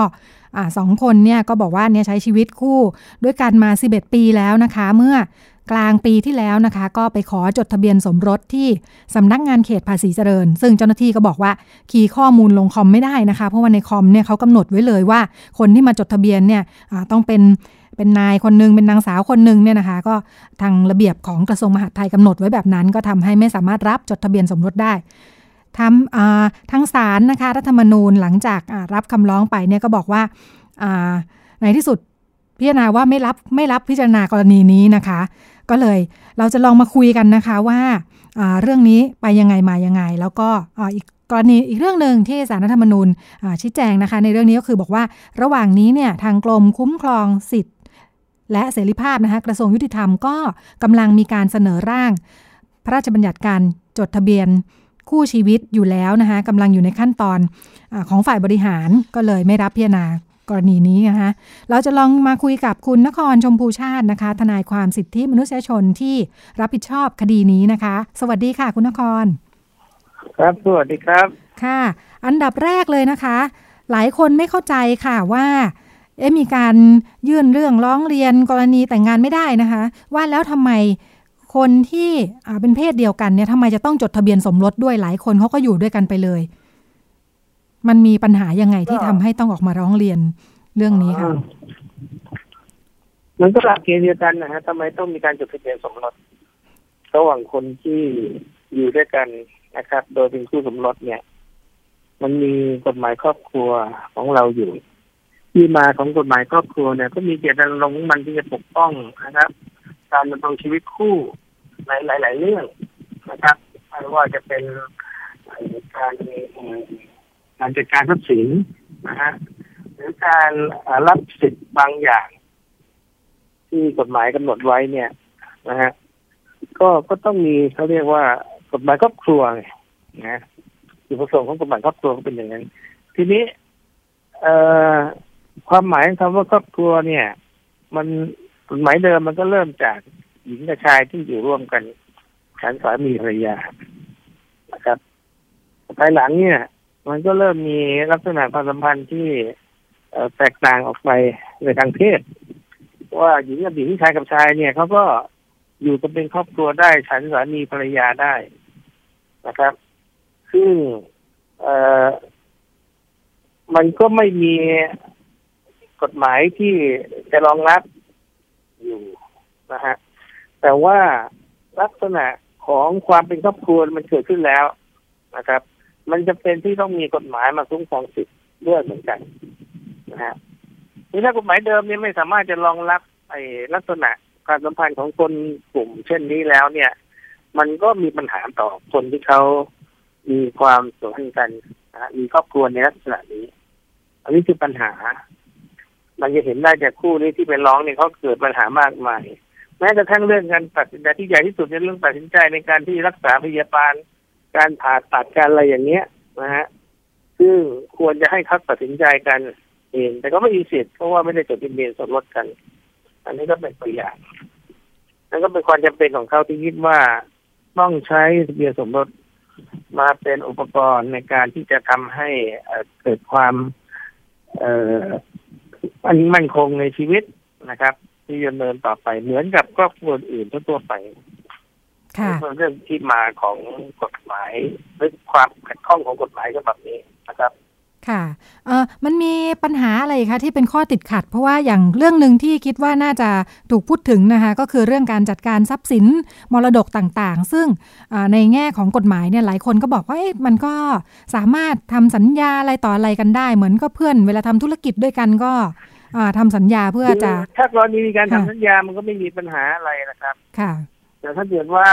สองคนเนี่ยก็บอกว่าเนี่ยใช้ชีวิตคู่ด้วยกันมา 11 ปีแล้วนะคะ เมื่อกลางปีที่แล้วนะคะ ก็ไปขอจดทะเบียนสมรสที่สำนักงานเขตภาษีเจริญ ซึ่งเจ้าหน้าที่ก็บอกว่าคีย์ข้อมูลลงคอมไม่ได้นะคะ เพราะว่าในคอมเนี่ยเขากำหนดไว้เลยว่า คนที่มาจดทะเบียนเนี่ยต้องเป็น เป็นนายคนหนึ่งเป็นนางสาวคนหนึ่งเนี่ยนะคะ ก็ทางระเบียบของกระทรวงมหาดไทยกำหนดไว้แบบนั้น ก็ทำให้ไม่สามารถรับจดทะเบียนสมรสได้ทำทางศาลนะคะรัฐธรรมนูญหลังจากรับคำร้องไปเนี่ยก็บอกว่าในที่สุดพิจารณาว่าไม่รับไม่รับพิจารณากรณีนี้นะคะ ก็เลยเราจะลองมาคุยกันนะคะว่าเรื่องนี้ไปยังไงมายังไง แล้วก็อีกกรณีอีกเรื่องหนึ่งที่สารรัฐธรรมนูญชี้แจงนะคะ ในเรื่องนี้ก็คือบอกว่าระหว่างนี้เนี่ยทางกรมคุ้มครองสิทธิ และเสรีภาพนะคะกระทรวงยุติธรรมก็กำลังมีการเสนอร่าง พระราชบัญญัติการจดทะเบียนคู่ชีวิตอยู่แล้วนะคะกำลังอยู่ในขั้นตอนอของฝ่ายบริหารก็เลยไม่รับพิจารณากรณีนี้นะคะเราจะลองมาคุยกับคุณนครชมพูชาตินะคะ ทนายความสิทธิมนุษยชนที่รับผิดชอบคดีนี้นะคะ สวัสดีค่ะคุณนคร ครับสวัสดีครับค่ะ อันดับแรกเลยนะคะ หลายคนไม่เข้าใจค่ะว่า เอ๊มีการยื่นเรื่องร้องเรียนกรณีแต่งงานไม่ได้นะคะ ว่าแล้วทำไมคนที่เป็นเพศเดียวกันเนี่ยทำไมจะต้องจดทะเบียนสมรสด้วยหลายคนเขาก็อยู่ด้วยกันไปเลย มันมีปัญหายังไงที่ทำให้ต้องออกมาร้องเรียนเรื่องนี้ค่ะมันก็หลักเกณฑ์เดียวกันนะฮะทำไมต้องมีการจดทะเบียนสมรสระหว่างคนที่อยู่ด้วยกันนะครับ โดยเป็นคู่สมรสเนี่ย มันมีกฎหมายครอบครัวของเราอยู่ ที่มาของกฎหมายครอบครัวเนี่ย ก็มีเจตนารมณ์มันที่จะปกป้องนะครับ การดำรงชีวิตคู่ในหลายๆเรื่องนะครับไม่ว่าจะเป็นการการจัดการทรัพย์สินนะฮะหรือการรับสิทธิ์บางอย่าง ที่กฎหมายกำหนดไว้เนี่ยนะฮะก็ก็ต้องมีเขาเรียกว่ากฎหมายครอบครัวไงนะจุดประสงค์ของกฎหมายครอบครัวก็เป็นอย่างนั้น ทีนี้ เอ่อ ความหมายของคำว่าครอบครัวเนี่ย มันกฎหมายเดิมมันก็เริ่มจากหญิงกับชายที่อยู่ร่วมกันฉันสามีภรรยานะครับภายหลังเนี่ย มันก็เริ่มมีลักษณะความสัมพันธ์ที่แตกต่างออกไปในทางเพศว่าหญิงกับหญิงชายกับชายเนี่ยเขาก็อยู่กันเป็นครอบครัวได้ฉันสามีภรรยาได้นะครับ ซึ่งเออมันก็ไม่มี กฎหมายที่จะรองรับอยู่นะฮะแต่ว่าลักษณะของความเป็นครอบครัวมันเกิดขึ้นแล้วนะครับ มันจะเป็นที่ต้องมีกฎหมายมาคุ้มครองสิทธิ์ด้วยเหมือนกันนะฮะนี่ถ้ากฎหมายเดิมเนี่ยไม่สามารถจะรองรับไอ้ลักษณะการสัมพันธ์ของคนกลุ่ม เช่นนี้แล้วเนี่ย มันก็มีปัญหาต่อคนที่เขามีความสัมพันธ์กันมีครอบครัวในลักษณะนี้ อันนี้คือปัญหา มันจะเห็นได้จากคู่นี้ที่ไปร้องเนี่ยเขาเกิดปัญหามากมายแม้กระทั่งเรื่องการตัดสินใจที่ใหญ่ที่สุดในเรื่องตัดสินใจในการที่รักษาพยาบาล การผ่าตัดการอะไรอย่างเนี้ยนะฮะซึ่งควรจะให้เขาตัดสินใจกันเองแต่ก็ไม่มีสิทธิ์เพราะว่าไม่ได้จดทะเบียนสมรสกัน อันนี้ก็เป็นตัวอย่างนั่นก็เป็นความจำเป็นของเขาที่คิดว่าต้องใช้ทะเบียนสมรสมาเป็นอุปกรณ์ในการที่จะทำให้เกิดความ เอ่อมันมั่นคงในชีวิตนะครับ ที่ดำเนินต่อไปเหมือนกับครอบครัวอื่นทั่วไปค่ะเรื่องที่มาของกฎหมายหรือความขัดข้องของกฎหมายฉบับนี้นะครับ ค่ะเออมันมีปัญหาอะไรคะที่เป็นข้อติดขัด เพราะว่าอย่างเรื่องหนึ่งที่คิดว่าน่าจะถูกพูดถึงนะคะ ก็คือเรื่องการจัดการทรัพย์สินมรดกต่างๆ ซึ่งในแง่ของกฎหมายเนี่ยหลายคนก็บอกว่าเอ๊ะมันก็สามารถทำสัญญาอะไรต่ออะไรกันได้ เหมือนก็เพื่อนเวลาทำธุรกิจด้วยกันก็ทำสัญญาเพื่อจะถ้ากรณีมีการทำสัญญามันก็ไม่มีปัญหาอะไรนะครับ ค่ะ แต่ถ้าเกิดว่า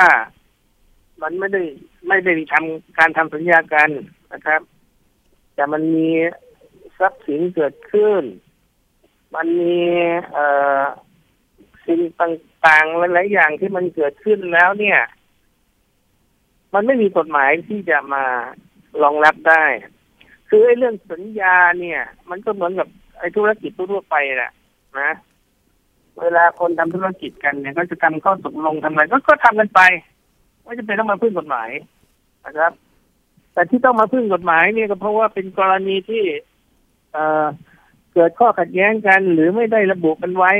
มันไม่ได้ไม่ได้ทำการทำสัญญากันนะครับ แต่มันมีทรัพย์สินเกิดขึ้น มันมีเอ่อสิ่งต่างๆหลายๆอย่างที่มันเกิดขึ้นแล้วเนี่ย มันไม่มีกฎหมายที่จะมารองรับได้ คือไอ้เรื่องสัญญาเนี่ย มันก็เหมือนกับไอ้ธุรกิจทั่วไปแหละนะ เวลาคนทำธุรกิจกันเนี่ย ก็จะทำข้อตกลงทำอะไรก็ก็ทำกันไป ไม่จำเป็นต้องมาพึ่งกฎหมายนะครับ แต่ที่ต้องมาพึ่งกฎหมายเนี่ยก็เพราะว่าเป็นกรณีที่เเกิดข้อขัดแย้งกัน หรือไม่ได้ระบุกันไว้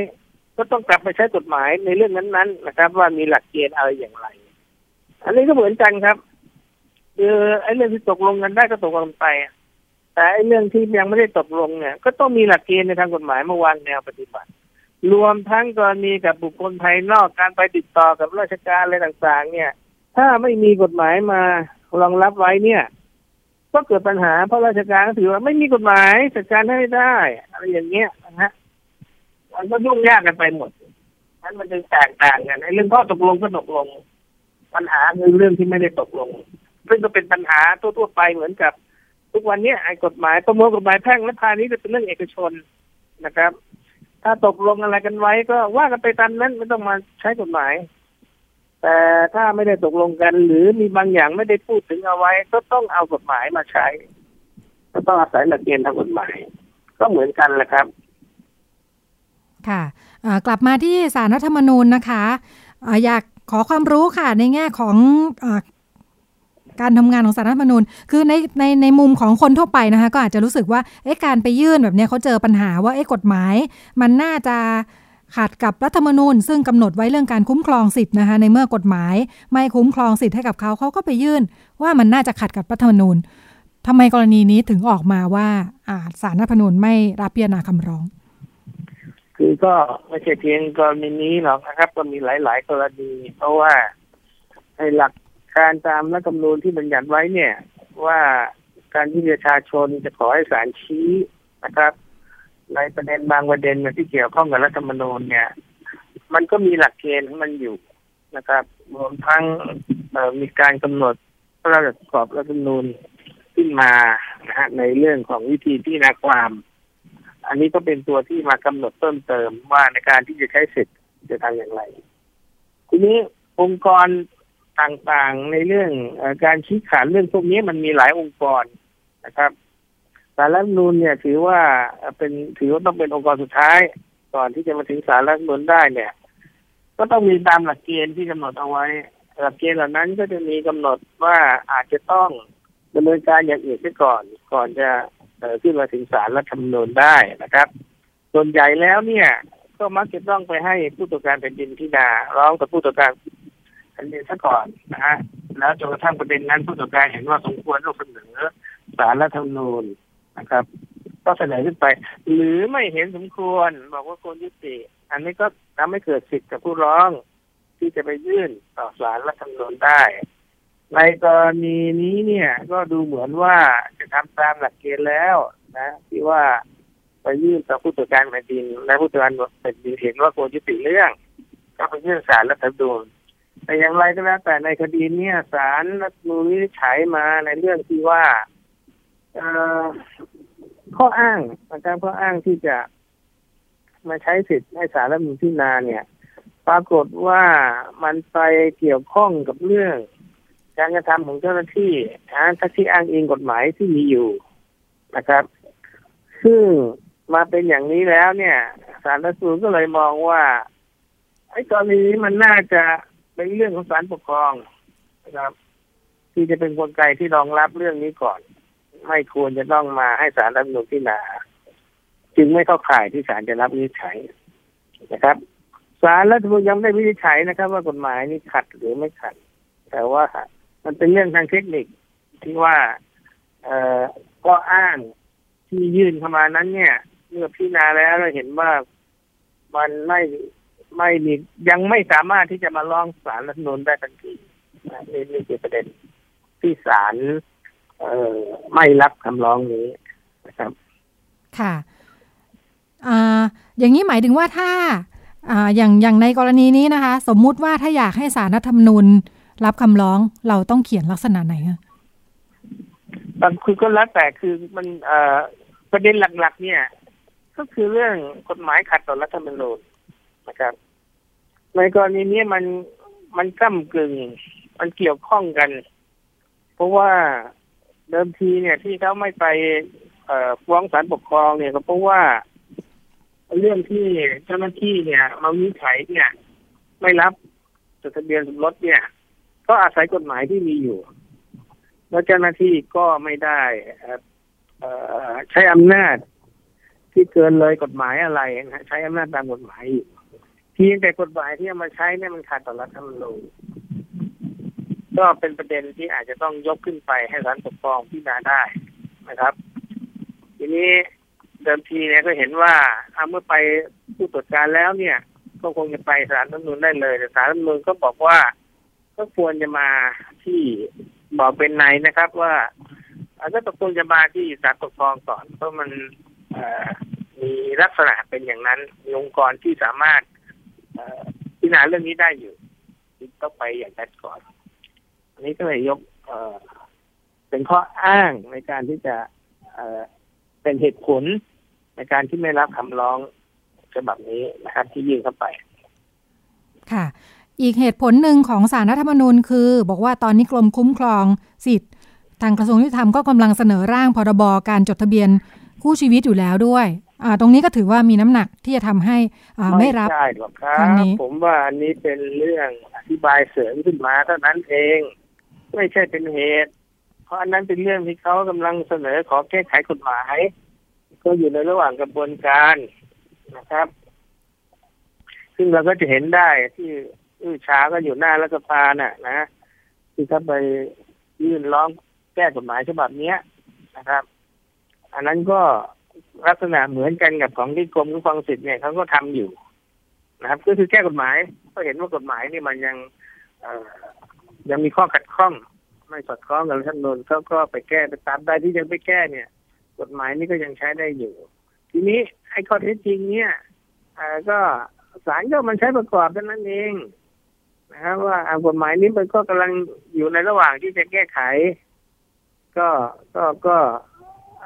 ก็ต้องกลับไปใช้กฎหมายในเรื่องนั้นๆนะครับ ว่ามีหลักเกณฑ์อะไรอย่างไร อันนี้ก็เหมือนกันครับคือไอ้เรื่องที่ตกลงกันได้ก็ตกลงไปแต่ไอ้เรื่องที่ยังไม่ได้ตกลงเนี่ย ก็ต้องมีหลักเกณฑ์ในทางกฎหมายมาวางแนวปฏิบัติ รวมทั้งกรณีกับบุคคลภายนอกการไปติดต่อกับราชการอะไรต่าง ๆ เนี่ย ถ้าไม่มีกฎหมายมา รองรับไว้เนี่ย ก็เกิดปัญหาเพราะราชการถือว่าไม่มีกฎหมายจัดการให้ได้ อะไรอย่างเงี้ยนะฮะมันก็ยุ่งยากกันไปหมดนั้นมันจึงแตกต่างกันในเรื่องข้อตกลงก็ตกลง ปัญหาคือเรื่องที่ไม่ได้ตกลง ซึ่งก็เป็นปัญหาทั่วๆไปเหมือนกับ ทุกวันนี้ไอ้กฎหมายประมวลกฎหมายแพ่งและพาณิชย์จะเป็นเรื่องเอกชนนะครับ ถ้าตกลงอะไรกันไว้ก็ว่ากันไปตามนั้นไม่ต้องมาใช้กฎหมาย แต่ถ้าไม่ได้ตกลงกัน หรือมีบางอย่างไม่ได้พูดถึงเอาไว้ ก็ต้องเอากฎหมายมาใช้ ก็ต้องอาศัยหลักเกณฑ์ทางกฎหมาย ก็เหมือนกันแหละครับ ค่ะกลับมาที่สารรัฐธรรมนูญนะคะอยากขอความรู้ค่ะ ในแง่ของอการทำงานของสารรัฐธรรมนูญ คือในในในมุมของคนทั่วไปนะคะ ก็อาจจะรู้สึกว่าเอ๊ะการไปยื่นแบบนี้เขาเจอปัญหาว่าเอ๊ะกฎหมาย มันน่าจะ ขัดกับรัฐธรรมนูญ ซึ่งกำหนดไว้เรื่องการคุ้มครองสิทธิ์นะคะในเมื่อกฎหมาย ไม่คุ้มครองสิทธิ์ให้กับเขาเขาก็ไปยื่น ว่ามันน่าจะขัดกับรัฐธรรมนูญทำไมกรณีนี้ถึงออกมาว่าอาสารรัฐธรรมนูญไม่รับพิจารณาคำร้อง คือก็ไม่ใช่เพียงกรณีนี้หรอกนะครับก็มีหลาย ๆ กรณี เพราะว่าในหลักการตามรัฐธรรมนูญที่บัญญัติไว้เนี่ย ว่าการที่ประชาชนจะขอให้ศาลชี้นะครับ ในประเด็นบางประเด็นที่เกี่ยวข้องกับรัฐธรรมนูญเนี่ย มันก็มีหลักเกณฑ์ของมันอยู่นะครับรวมทั้งมีการกำหนดพระราชกรอบรัฐธรรมนูญขึ้นมานะฮะในเรื่องของวิธีพิจารณาความ อันนี้ก็เป็นตัวที่มากำหนดเพิ่มเติมว่าในการที่จะใช้สิทธิ์จะทำอย่างไร ทีนี้องค์กรต่างๆในเรื่องการชี้ขาดเรื่องพวกนี้มันมีหลายองค์กรนะครับ สารรัฐมนูลเนี่ย ถือว่าเป็นถือว่าต้องเป็นองค์กรสุดท้าย ก่อนที่จะมาถึงสารรัฐมนูลได้เนี่ย ก็ต้องมีตามหลักเกณฑ์ที่กำหนดเอาไว้ หลักเกณฑ์เหล่านั้นก็จะมีกำหนดว่าอาจจะต้องดำเนินการอย่างอื่นไปก่อน ก่อนจะขึ้นมาถึงสารรัฐธรรมนูญได้นะครับ ส่วนใหญ่แล้วเนี่ย ก็มักจะต้องไปให้ผู้ตรวจการแผ่นดินที่นาร้องกับผู้ตรวจการแผ่นดินซะก่อนนะฮะแล้วจนกระทั่งประเด็นนั้นผู้ตรวจการเห็นว่าสมควรต้องเสนอสารรัฐธรรมนูญ นะครับ ก็เสนอขึ้นไป หรือไม่เห็นสมควรบอกว่าควรยุติ อันนี้ก็ทำให้เกิดสิทธิ์กับผู้ร้อง ที่จะไปยื่นต่อศาลรัฐธรรมนูญได้ ในกรณีนี้เนี่ย ก็ดูเหมือนว่าจะทำตามหลักเกณฑ์แล้วนะที่ว่าไปยื่นต่อผู้ตรวจการแผ่นดินและผู้ตรวจการแผ่นดินเห็นว่าควรยุติเรื่อง ก็ไปยื่นศาลรัฐธรรมนูญแต่อย่างไรก็แล้วแต่ในคดีเนี้ศาลรัฐธรรมนูญวินิจฉัยมาในเรื่องที่ว่าเอ่อ ข้ออ้างนะครับข้ออ้างที่จะมาใช้สิทธิ์ให้ศาลรัฐมนูญพิจารณาเนี่ย ปรากฏว่ามันไปเกี่ยวข้องกับเรื่อง การกระทำของเจ้าหน้าที่นะถ้าที่อ้างอิงกฎหมายที่มีอยู่นะครับ ซึ่งมาเป็นอย่างนี้แล้วเนี่ยศาลรัฐมนูก็เลยมองว่าไอ้กรณีนี้มันน่าจะเป็นเรื่องของศาลปกครองนะครับ ที่จะเป็นกลไกที่รองรับเรื่องนี้ก่อน ไม่ควรจะต้องมาให้ศาลรัฐธรรมนูญพิจารณาจึงไม่เข้าข่ายที่ศาลจะรับวินิจฉัยนะครับศาลรัฐธรรมนูญยังไม่ได้วินิจฉัยนะครับ ว่ากฎหมายนี้ขัดหรือไม่ขัด แต่ว่ามันเป็นเรื่องทางเทคนิคที่ว่า เอ่อก็อ้างที่ยื่นเข้ามานั้น เนี่ยเมื่อพิจารณาแล้วเราเห็นว่ามันไม่ไม่มียังไม่สามารถที่จะมาร้องศาลรัฐธรรมนูญได้ทันทีนี่นี่คือประเด็นที่ศาล ไม่รับคำร้องนี้นะครับ ค่ะอ่าอย่างนี้หมายถึงว่าถ้าอ่าอย่างอย่างในกรณีนี้นะคะ สมมุติว่าถ้าอยากให้สารรัฐธรรมนูญรับคำร้องเราต้องเขียนลักษณะไหนคะบางคือก็แล้วแต่คือมันเอ่อประเด็นหลัก ๆ เนี่ย ก็คือเรื่องกฎหมายขัดต่อรัฐธรรมนูญนะครับ ในกรณีนี้มันมันก้ากึ่งมันเกี่ยวข้องกัน เพราะว่า เดิมทีเนี่ยที่เขาไม่ไปเอ่อฟ้องศาลปกครองเนี่ยก็เพราะว่าเรื่องที่เจ้าหน้าที่เนี่ยมาวินิจฉัยเนี่ย ไม่รับจดทะเบียนสมรสเนี่ย ก็อาศัยกฎหมายที่มีอยู่ แล้วเจ้าหน้าที่ก็ไม่ได้เอ่อใช้อำนาจ ที่เกินเลยกฎหมายอะไรนะใช้อำนาจตามกฎหมายอยู่เพียงแต่กฎหมายที่เอามาใช้เนี่ยมันขัดต่อรัฐธรรมนูญ ก็เป็นประเด็นที่อาจจะต้องยกขึ้นไปให้ศาลปกครองพิจารณาได้นะครับ ทีนี้เดิมทีเนี่ยก็เห็นว่าเอาเมื่อไปผู้ตรวจการแล้วเนี่ย ก็คงจะไปศาลรัฐมนูญได้เลย แต่ศาลรัฐมนูญก็บอกว่าก็ควรจะมาที่บอกเป็นในนะครับว่าอาจจะต้องควรจะมาที่ศาลปกครองก่อนเพราะมันมีลักษณะเป็นอย่างนั้นองค์กรที่สามารถพิจารณาเรื่องนี้ได้อยู่ต้องไปอย่างนั้นก่อน อันนี้ก็เลยยกเอ่อเป็นข้ออ้างในการที่จะเอ่อเป็นเหตุผลในการที่ไม่รับคำร้องฉบับนี้นะครับ ที่ยื่นเข้าไป ค่ะ อีกเหตุผลหนึ่งของสารรัฐธรรมนูญคือ บอกว่าตอนนี้กรมคุ้มครองสิทธิ์ ทางกระทรวงยุติธรรมก็กำลังเสนอร่างพรบการจดทะเบียนคู่ชีวิตอยู่แล้วด้วย อ่า ตรงนี้ก็ถือว่ามีน้ำหนักที่จะทำให้อ่าไม่รับใช่หรอกครัครั้บงนี้ผมว่าอันนี้เป็นเรื่องอธิบายเสริมขึ้นมาเท่านั้นเอง ไม่ใช่เป็นเหตุ เพราะอันนั้นเป็นเรื่องที่เขากำลังเสนอขอแก้ไขกฎหมาย ก็อยู่ในระหว่างกระบวนการนะครับ ซึ่งเราก็จะเห็นได้ที่อื้อช้าก็อยู่หน้ารัฐสภาน่ะ นะที่เขาไปยื่นร้องแก้กฎหมายฉบับเนี้ยนะครับ อันนั้นก็ลักษณะเหมือนกันกับของที่กรมคุ้มครองสิทธิ์เนี่ยเขาก็ทำอยู่นะครับ ก็คือแก้กฎหมาย ก็เห็นว่ากฎหมายนี่มันยังเยังมีข้อขัดข้อง ไม่สอดคล้องกับรัฐธรรมนูญเขาก็ไปแก้ไปตามใดที่ยังไปแก้เนี่ย กฎหมายนี้ก็ยังใช้ได้อยู่ ทีนี้ไอ้ข้อเท็จจริงเนี่ยอก็ศาลก็มันใช้ประกอบเท่านั้นเองนะครับว่ากฎหมายนี้มันก็กำลังอยู่ในระหว่างที่จะแก้ไข ก็ก็ก็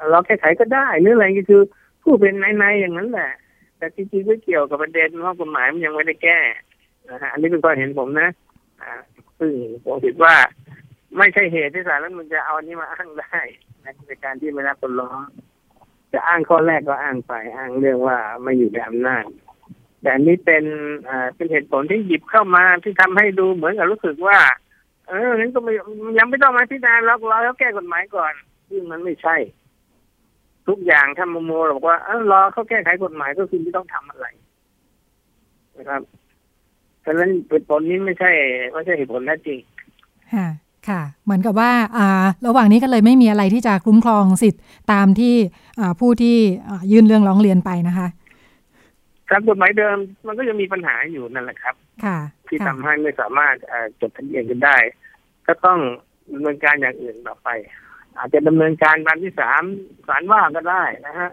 เราแก้ไขก็ได้หรืออะไรก็คือผู้เป็นในๆอย่างนั้นแหละ แต่จริงๆไม่เกี่ยวกับประเด็นว่ากฎหมายมันยังไม่ได้แก้นะฮะอันนี้เป็นความเห็นผมนะอ่า ซึ่งผมคิดว่าไม่ใช่เหตุที่ศาลรัฐธรรมนูญจะเอาอันนี้มาอ้างได้นะในการที่ไม่รับคนร้อง จะอ้างข้อแรกก็อ้างไปอ้างเรื่องว่าไม่อยู่ในอำนาจแต่นี้เป็นอ่าเป็นเหตุผลที่หยิบเข้ามาที่ทำให้ดูเหมือนกับรู้สึกว่า เอองั้นก็ไม่ยังไม่ต้องมาพิจารณาเราเราแล้วแก้กฎหมายก่อนซึ่งมันไม่ใช่ ทุกอย่างถ้าโมโมบอกว่าเออรอเขาแก้ไขกฎหมายก็คือไม่ต้องทำอะไรนะครับ ฉะนั้นเหตุผลนี้ไม่ใช่ไม่ใช่เหตุผลแท้จริงค่ะค่ะ เหมือนกับว่าอ่าระหว่างนี้ก็เลยไม่มีอะไรที่จะคุ้มครองสิทธิ์ตามที่อ่าผู้ที่อ่ายื่นเรื่องร้องเรียนไปนะคะครับกฎหมายเดิมมันก็ยังมีปัญหาอยู่นั่นแหละครับ ค่ะ ที่ค่ะทำให้ไม่สามารถเอ่อจดทะเบียนกันได้ ก็ต้องดำเนินการอย่างอื่นต่อไป อาจจะดำเนินการวันที่สามศาลว่าก็ได้นะฮะ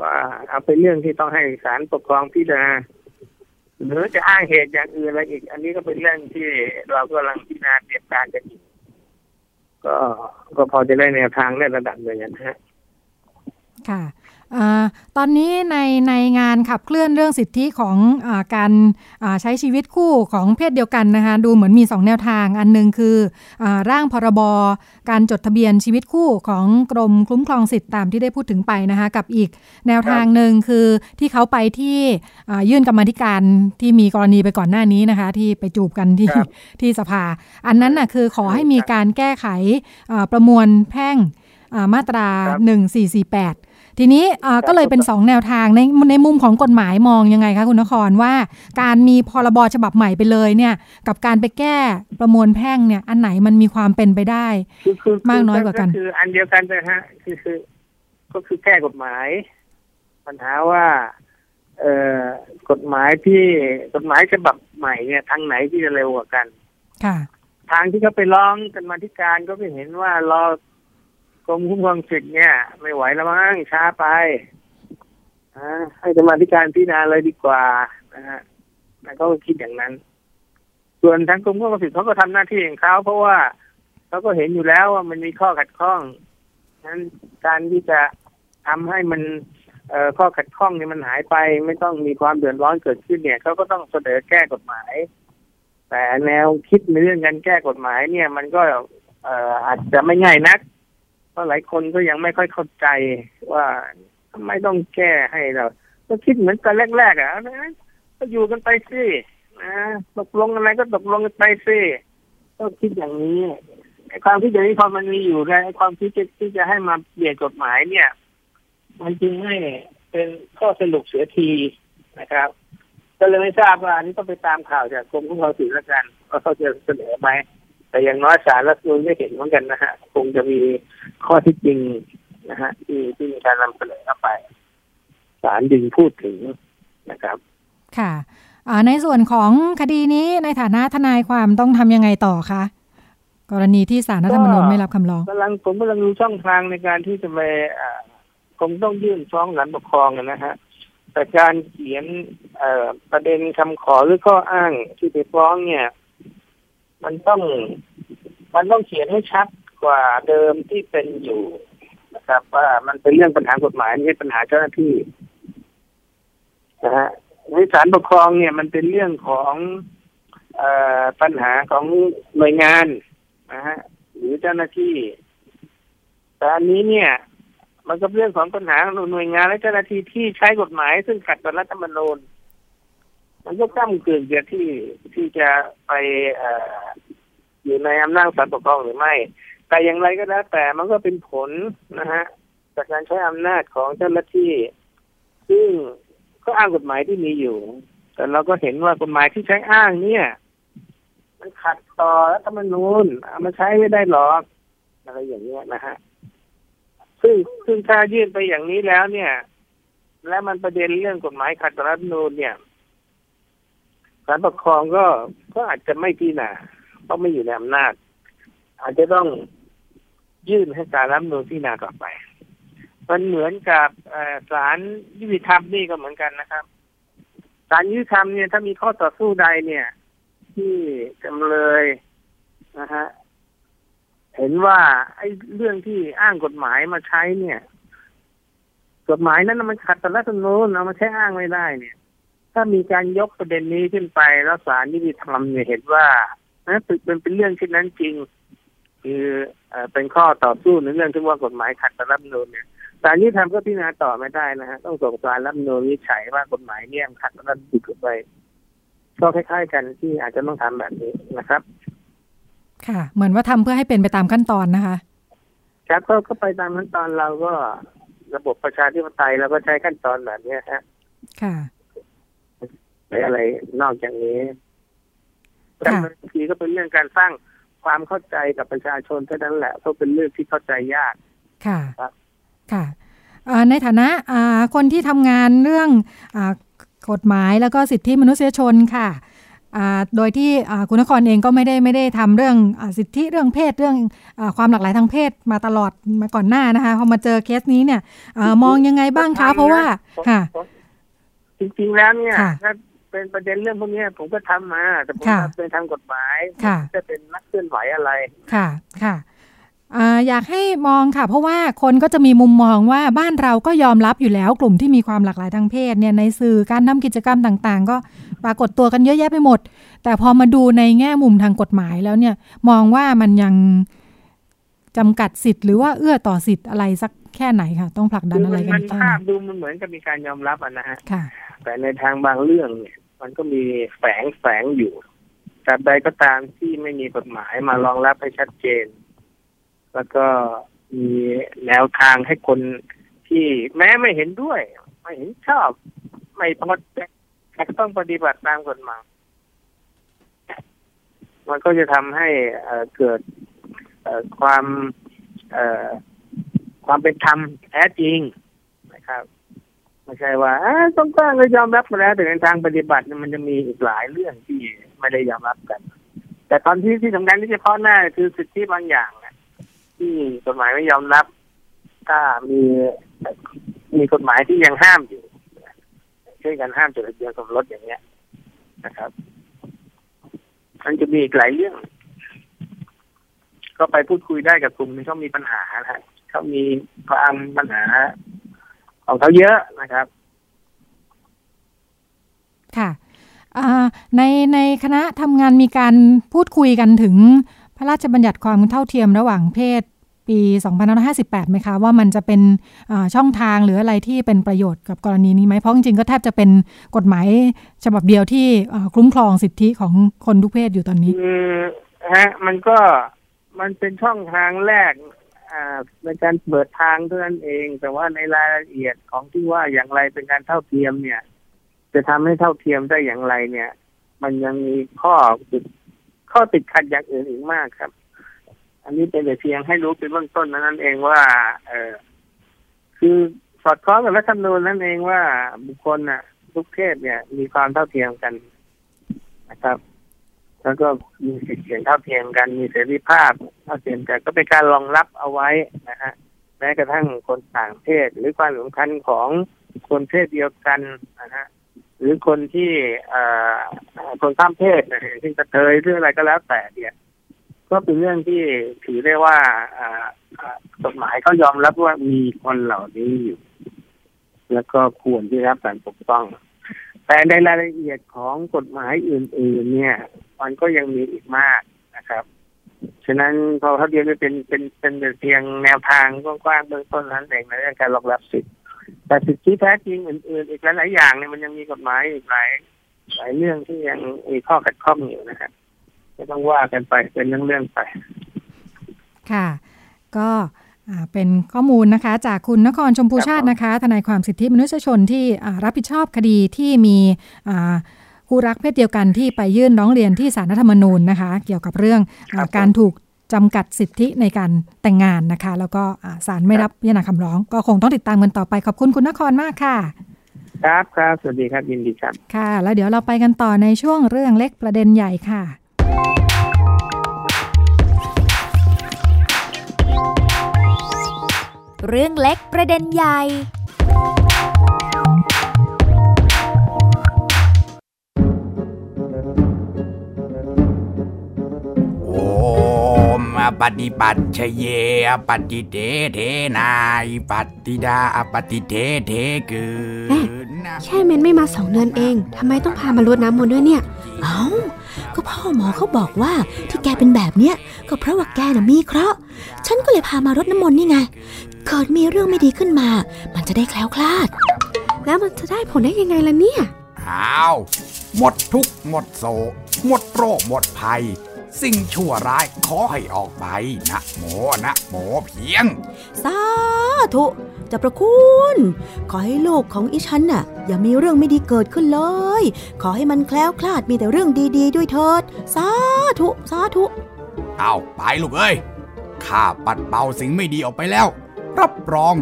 ว่าเอาเป็นเรื่องที่ต้องให้ศาลปกครองพิจารณา หรือจะอ้างเหตุอย่างอื่นอะไรอีก อันนี้ก็เป็นเรื่องที่เรากำลังพิจารณาเตรียมการกันอยู่ก็ก็พอจะได้แนวทางในระดับหนึ่งนะฮะค่ะ ตอนนี้ในในงานขับเคลื่อนเรื่องสิทธิของอการใช้ชีวิตคู่ของเพศเดียวกันนะคะดูเหมือนมี 2 แนวทาง อันนึงคืออร่างพรบการจดทะเบียนชีวิตคู่ของกรมคุ้มครองสิทธิ์ตามที่ได้พูดถึงไปนะคะกับอีกแนวทางหนึ่งคือที่เขาไปที่ยื่นกรรมธิการที่มีกรณีไปก่อนหน้านี้นะคะที่ไปจูบกันที่ที่สภา อันนั้นน่ะคือขอให้มีการแก้ไขประมวลแพ่งมาตรา 1448 ทีนี้ก็เลยเป็น 2 แนวทางในในมุมของกฎหมายมองยังไงคะคุณนครว่า การมีพรบฉบับใหม่ไปเลยเนี่ย กับการไปแก้ประมวลแพ่งเนี่ย อันไหนมันมีความเป็นไปได้ มากน้อยกว่ากันคืออันเดียวกันเลยฮะคือคือ ก็คือแก้กฎหมาย ปัญหาว่าเอ่อกฎหมายที่กฎหมายฉบับใหม่เนี่ยทางไหนที่จะเร็วกว่ากัน ค่ะ ทางที่เขาไปร้องกันมาธิการก็ไม่เห็นว่ารอ กรมคุ้มครองสิทธิ์เนี่ย ไม่ไหวแล้วมั้งช้าไปให้กรรมาธิการพิจารณาเลยดีกว่านะฮะแล้วก็คิดอย่างนั้น ส่วนทางกรมคุ้มครองสิทธิ์เขาก็ทำหน้าที่ของเขาเพราะว่าเขาก็เห็นอยู่แล้วว่ามันมีข้อขัดข้องนั้นการที่จะทำให้มันเอ่อข้อขัดข้องเนี่ยมันหายไป ไม่ต้องมีความเดือดร้อนเกิดขึ้นเนี่ยเขาก็ต้องเสนอแก้กฎหมาย แต่แนวคิดในเรื่องการแก้กฎหมายเนี่ย มันก็เอ่ออาจจะไม่ง่ายนัก พราะหลายคนก็ยังไม่ค่อยเข้าใจว่าทำไมต้องแก้ให้เราก็คิดเหมือนกันแรกๆอะนะก็อยู่กันไปสินะตกลงอะไรก็ตกลงกันไปสิก็คิดอย่างนี้ไอ้ความคิดอย่างนี้พอมันมีอยู่ในความคิดที่จะให้มาเปลี่ยนกฎหมายเนี่ย มันจึงไม่เป็นข้อสรุปเสียทีนะครับ ก็เลยไม่ทราบว่านี่ต้องไปตามข่าวจากกรมคุ้มครองสิทธิแล้วกันว่าเขาจะเสนอไหม แต่อย่างน้อยสารรัฐมนูลไม่เห็นเหมือนกันนะฮะคงจะมีข้อที่จริงนะฮะที่ที่มีการนำเสนอเข้าไปสารดึงพูดถึงนะครับ ค่ะในส่วนของคดีนี้ในฐานะทนายความต้องทำยังไงต่อคะกรณีที่สารรัฐธรรมนูญไม่รับคำร้องกำลังผมกำลังดูช่องทางในการที่จะไปคงต้องยื่นฟ้องหลังปกครองนะฮะแต่การเขียนประเด็นคำขอหรือข้ออ้างที่ไปฟ้องเนี่ย มันต้อง มันต้องเขียนให้ชัดกว่าเดิมที่เป็นอยู่นะครับ ว่ามันเป็นเรื่องปัญหากฎหมายไม่ใช่ปัญหาเจ้าหน้าที่นะฮะในศาลปกครองเนี่ย มันเป็นเรื่องของอปัญหาของหน่วยงานนะฮะหรือเจ้าหน้าที่แต่อันนี้เนี่ย มันก็เรื่องของปัญหาของหน่วยงานและเจ้าหน้าที่ที่ใช้กฎหมาย ซึ่งขัดต่อรัฐธรรมนูญ มันก็ก้ามเกินเกียที่ที่จะไปอยู่ในอำนาจศาลปกครองหรือไม่ แต่อย่างไรก็แล้วแต่มันก็เป็นผลนะฮะจากการใช้อำนาจของเจ้าหน้าที่ ซึ่งก็อ้างกฎหมายที่มีอยู่ แต่เราก็เห็นว่ากฎหมายที่ใช้อ้างเนี่ย มันขัดต่อรัฐธรรมนูญมันใช้ไม่ได้หรอกอะไรอย่างเงี้ยนะฮะซึ่งซึ่งถ้ายื่นไปอย่างนี้แล้วเนี่ย และมันประเด็นเรื่องกฎหมายขัดต่อรัฐธรรมนูญเนี่ย ศาลปกครองก็ก็อาจจะไม่พิจารณาเพราะไม่อยู่ในอำนาจ อาจจะต้องยื่นให้สารรัฐมนูลพิจารณาต่อไป มันเหมือนกับศาลยุติธรรมนี่ก็เหมือนกันนะครับศาลยุติธรรมเนี่ยถ้ามีข้อต่อสู้ใดเนี่ย ที่จำเลยนะฮะเห็นว่า ไอ้เรื่องที่อ้างกฎหมายมาใช้เนี่ย กฎหมายนั้นมันขัดต่อรัฐธรรมนูญเอามาใช้อ้างไม่ได้เนี่ย ถ้ามีการยกประเด็นนี้ขึ้นไปแล้วศาลยุติธรรมเนี่ยเห็นว่านะเป็นเป็นเรื่องเช่นนั้นจริง คือเป็นข้อต่อสู้ในเรื่องที่ว่ากฎหมายขัดต่อรัฐมนูลเนี่ยศาลนี้ทำก็พิจารณาต่อไม่ได้นะฮะต้องส่งสารรัฐมนูลวิจัยว่ากฎหมายเนี่ยขัดต่อรัฐมนูลไปก็คล้ายๆกันที่อาจจะต้องทำแบบนี้นะครับ ค่ะ เหมือนว่าทำเพื่อให้เป็นไปตามขั้นตอนนะคะ ครับก็ก็ไปตามขั้นตอนเราก็ระบบประชาธิปไตยเราก็ใช้ขั้นตอนแบบนี้ฮะค่ะ ไปอะไรนอกจากนี้แต่บางทีก็เป็นเรื่องการสร้างความเข้าใจกับประชาชนเท่านั้นแหละเพราะเป็นเรื่องที่เข้าใจยาก ค่ะค่ะในฐานะคนที่ทำงานเรื่องอกฎหมายแล้วก็สิทธิมนุษยชนค่ะโดยที่คุณนครเองก็ไม่ได้ไม่ได้ทำเรื่องอสิทธิเรื่องเพศเรื่องอความหลากหลายทางเพศมาตลอดมาก่อนหน้านะคะพอมาเจอเคสนี้เนี่ยอมองยังไงบ้างคะเพราะว่าค่ะ จริงๆแล้วเนี่ย เป็นประเด็นเรื่องพวกเนี้ยผมก็ทำมา แต่ผมค่ะทำเป็นทางกฎหมายค่ะจะเป็นนักเคลื่อนไหวอะไร ค่ะค่ะอ่าอยากให้มองค่ะ เพราะว่าคนก็จะมีมุมมองว่าบ้านเราก็ยอมรับอยู่แล้วกลุ่มที่มีความหลากหลายทางเพศเนี่ยในสื่อการทำกิจกรรมต่าง ๆ ก็ปรากฏตัวกันเยอะแยะไปหมด แต่พอมาดูในแง่มุมทางกฎหมายแล้วเนี่ยมองว่ามันยังจำกัดสิทธิ์หรือว่าเอื้อต่อสิทธิ์อะไรสัก แค่ไหนค่ะต้องผลักดันคืออะไรมันกัมันนแค่ภาไหพนดูมันเหมือนกับมีการยอมรับอะนะฮะค่ะแต่ในทางบางเรื่องเนี่ย มันก็มีแฝงแฝงอยู่ตราบใดก็ตามที่ไม่มีกฎหมายมารองรับให้ชัดเจน แล้วก็มีแนวทางให้คนที่แม้ไม่เห็นด้วย ไม่เห็นชอบ ไม่พอใจแต่ก็ต้องปฏิบัติตามกฎหมายมันก็จะทำให้เอ่อเกิดเอ่อความเอ่อ ความเป็นธรรมแท้จริงนะครับไม่ใช่ว่าต้องกล้างก็ยอมรับมาแล้วแต่ในทางปฏิบัติมันจะมีอีกหลายเรื่องที่ไม่ได้ยอมรับกัน แต่ตอนที่ที่สำคัญที่เฉพาะหน้าคือสิทธิบางอย่างะที่กฎหมายไม่ยอมรับ ถ้ามีมีกฎหมายที่ยังห้ามอยู่ช่วยกันห้ามจดทะเบียนสมรสอย่างเงี้ยนะครับมันจะมีอีกหลายเรื่อง ก็ไปพูดคุยได้กับกลุ่มที่เขามีปัญหานะฮะ เขามีความปัญหาของเขาเยอะนะครับ ค่ะอ่าในในคณะทำงานมีการพูดคุยกันถึงพระราชบัญญัติความเท่าเทียมระหว่างเพศปี2558 ไหมคะ ว่ามันจะเป็นอ่าช่องทางหรืออะไรที่เป็นประโยชน์กับกรณีนี้ไหม เพราะจริงๆก็แทบจะเป็นกฎหมายฉบับเดียวที่อ่าคุ้มครองสิทธิของคนทุกเพศอยู่ตอนนี้อืมฮะมันก็มันเป็นช่องทางแรกอ่า ในการเปิดทางเท่านั้นเอง แต่ว่าในรายละเอียดของที่ว่าอย่างไรเป็นการเท่าเทียมเนี่ย จะทำให้เท่าเทียมได้อย่างไรเนี่ย มันยังมีข้อติดข้อติดขัดอย่างอื่นอีกมากครับ อันนี้เป็นแต่เพียงให้รู้เป็นเบื้องต้นนั้นเองว่า เออคือสอดคล้องกับรัฐธรรมนูญนั่นเองว่าบุคคลน่ะ ทุกเพศเนี่ย มีความเท่าเทียมกันนะครับ แล้วก็มีสิทธิเสียงเท่าเทียมกันมีเสรีภาพเท่าเทียมกันก็เป็นการรองรับเอาไว้นะฮะแม้กระทั่งคนต่างเพศหรือความสำคัญของคนเพศเดียวกันนะฮะหรือคนที่เอ่อคนข้ามเพศนะฮะซึ่งกระเทยหรืออะไรก็แล้วแต่เนี่ย ก็เป็นเรื่องที่ถือได้ว่ากฎหมายก็ยอมรับว่ามีคนเหล่านี้อยู่ แล้วก็ควรที่รับการปกป้อง แต่ในรายละเอียดของกฎหมายอื่น ๆ เนี่ย มันก็ยังมีอีกมากนะครับ ฉะนั้นพอเขาเรียนไปเป็นเป็นเป็นเพียงแนวทางกว้างๆเบื้องต้นนั้นเองในเรื่องการรองรับสิทธิ์แต่สิทธิแท้จริงอื่น ๆ อีกหลายๆอย่างเนี่ยมันยังมีกฎหมายอีกหลายหลายเรื่องที่ยังมีข้อขัดข้องอยู่นะครับก็ต้องว่ากันไปเป็นเรื่องๆไป ค่ะ ก็ เป็นข้อมูลนะคะจากคุณนครชมพูชาตินะคะทนายความสิทธิมนุษยชนที่อ่ารับผิดชอบคดีที่มีอ่าคู่รักเพศเดียวกันที่ไปยื่นร้องเรียนที่สารรัฐธรรมนูญนะคะ เกี่ยวกับเรื่องอาครับผมการถูกจำกัดสิทธิในการแต่งงานนะคะ แล้วก็อ่าศาลไม่รับพิจารณาคำร้อง ก็คงต้องติดตามกันต่อไป ขอบคุณคุณนครมากค่ะ ครับครับสวัสดีครับยินดีครับ ค่ะ แล้วเดี๋ยวเราไปกันต่อในช่วงเรื่องเล็กประเด็นใหญ่ค่ะ เรื่องเล็กประเด็นใหญ่ โอมปฏิปัติชเยปฏิเทเทนายปฏิดาปฏิเทเทเกินนะแค่เมนไม่มาสองเดือนเอง ทำไมต้องพามารดน้ำมนต์ด้วยเนี่ย เอ้าก็พ่อหมอเขาบอกว่าที่แกเป็นแบบเนี้ยก็เพราะว่าแกน่ะมีเคราะห์ ฉันก็เลยพามารดน้ำมนต์นี่ไง เกิดมีเรื่องไม่ดีขึ้นมา มันจะได้แคล้วคลาด แล้วมันจะได้ผลได้ยังไงล่ะเนี่ย อ้าว หมดทุกข์หมดโศกหมดโรคหมดภัย สิ่งชั่วร้ายขอให้ออกไปนะโมนะโมเพียง สาธุเจะประคุณ ขอให้โลกของอีฉันน่ะ อย่ามีเรื่องไม่ดีเกิดขึ้นเลย ขอให้มันแคล้วคลาดมีแต่เรื่องดีๆ ด้วยเถิด สาธุ สาธุ เอาไปลูกเอ้ยข้าปัดเป่าสิ่งไม่ดีออกไปแล้ว รับรอง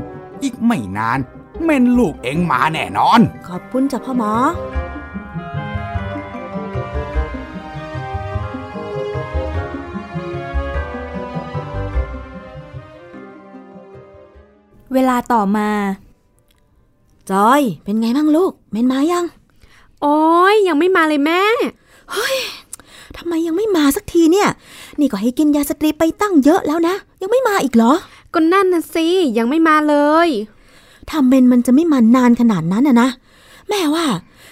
อีกไม่นาน เม่นลูกเองมาแน่นอน ขอบคุณจ้ะพ่อหมอเวลาต่อมา จอย เป็นไงบ้างลูก เมนมายัง โอ้ยยังไม่มาเลยแม่ทำไมยังไม่มาสักทีเนี่ย นี่ก็ให้กินยาสตรีไปตั้งเยอะแล้วนะ ยังไม่มาอีกเหรอ ก็นั่นน่ะสิ ยังไม่มาเลยถ้าเมนมันจะไม่มานานขนาดนั้นอะนะ แม่ว่า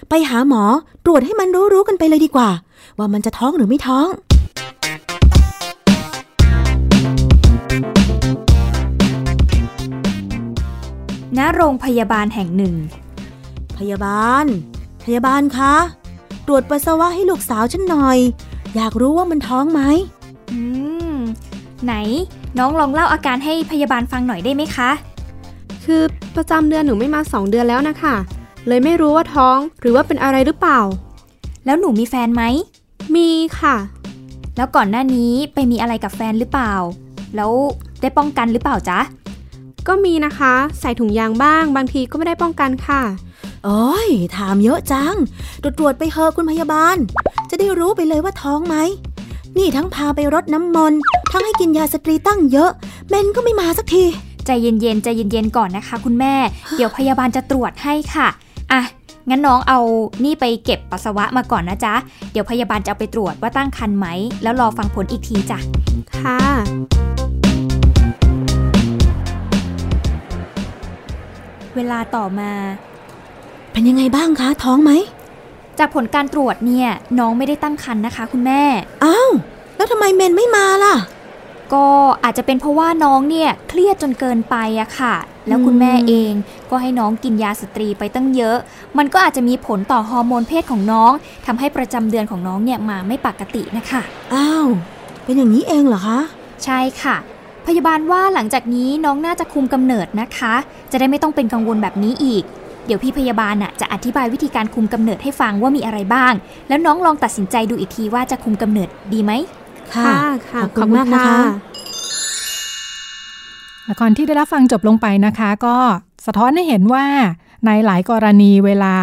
ไปหาหมอตรวจให้มันรู้ๆกันไปเลยดีกว่า ว่ามันจะท้องหรือไม่ท้องณโรงพยาบาลแห่งหนึ่ง พยาบาล พยาบาลคะ ตรวจปัสสาวะให้ลูกสาวฉันหน่อย อยากรู้ว่ามันท้องไหม อืม ไหน น้องลองเล่าอาการให้พยาบาลฟังหน่อยได้ไหมคะ คือประจำเดือนหนูไม่มาสองเดือนแล้วนะคะ เลยไม่รู้ว่าท้องหรือว่าเป็นอะไรหรือเปล่า แล้วหนูมีแฟนไหม มีค่ะ แล้วก่อนหน้านี้ไปมีอะไรกับแฟนหรือเปล่า แล้วได้ป้องกันหรือเปล่าจ๊ะ ก็มีนะคะ ใส่ถุงยางบ้าง บางทีก็ไม่ได้ป้องกันค่ะ โอ้ยถามเยอะจัง ตรวจตรวจไปเถอะคุณพยาบาล จะได้รู้ไปเลยว่าท้องไหม นี่ทั้งพาไปรดน้ำมนต์ทั้งให้กินยาสตรีตั้งเยอะ เมนก็ไม่มาสักที ใจเย็นๆ ใจเย็นๆ ก่อนนะคะ คุณแม่ เดี๋ยวพยาบาลจะตรวจให้ค่ะ อะ งั้นน้องเอานี่ไปเก็บปัสสาวะมาก่อนนะจ๊ะ เดี๋ยวพยาบาลจะเอาไปตรวจว่าตั้งครรภ์ไหม แล้วรอฟังผลอีกทีจ้ะ ค่ะ เวลาต่อมา เป็นยังไงบ้างคะ ท้องไหม จากผลการตรวจเนี่ยน้องไม่ได้ตั้งครรภ์นะคะ คุณแม่ อ้าว แล้วทำไมเมนไม่มาล่ะ ก็อาจจะเป็นเพราะว่าน้องเนี่ยเครียดจนเกินไปอะค่ะ แล้วคุณแม่เองก็ให้น้องกินยาสตรีไปตั้งเยอะ มันก็อาจจะมีผลต่อฮอร์โมนเพศของน้องทำให้ประจำเดือนของน้องเนี่ยมาไม่ปกตินะคะ อ้าว เป็นอย่างนี้เองเหรอคะ ใช่ค่ะ พยาบาลว่าหลังจากนี้น้องน่าจะคุมกำเนิดนะคะ จะได้ไม่ต้องเป็นกังวลแบบนี้อีก เดี๋ยวพี่พยาบาลน่ะจะอธิบายวิธีการคุมกำเนิดให้ฟังว่ามีอะไรบ้าง แล้วน้องลองตัดสินใจดูอีกทีว่าจะคุมกำเนิดดีไหมค่ะค่ะขอบคุณมากนะคะละครที่ได้รับฟังจบลงไปนะคะ ก็สะท้อนให้เห็นว่าในหลายกรณีเวลา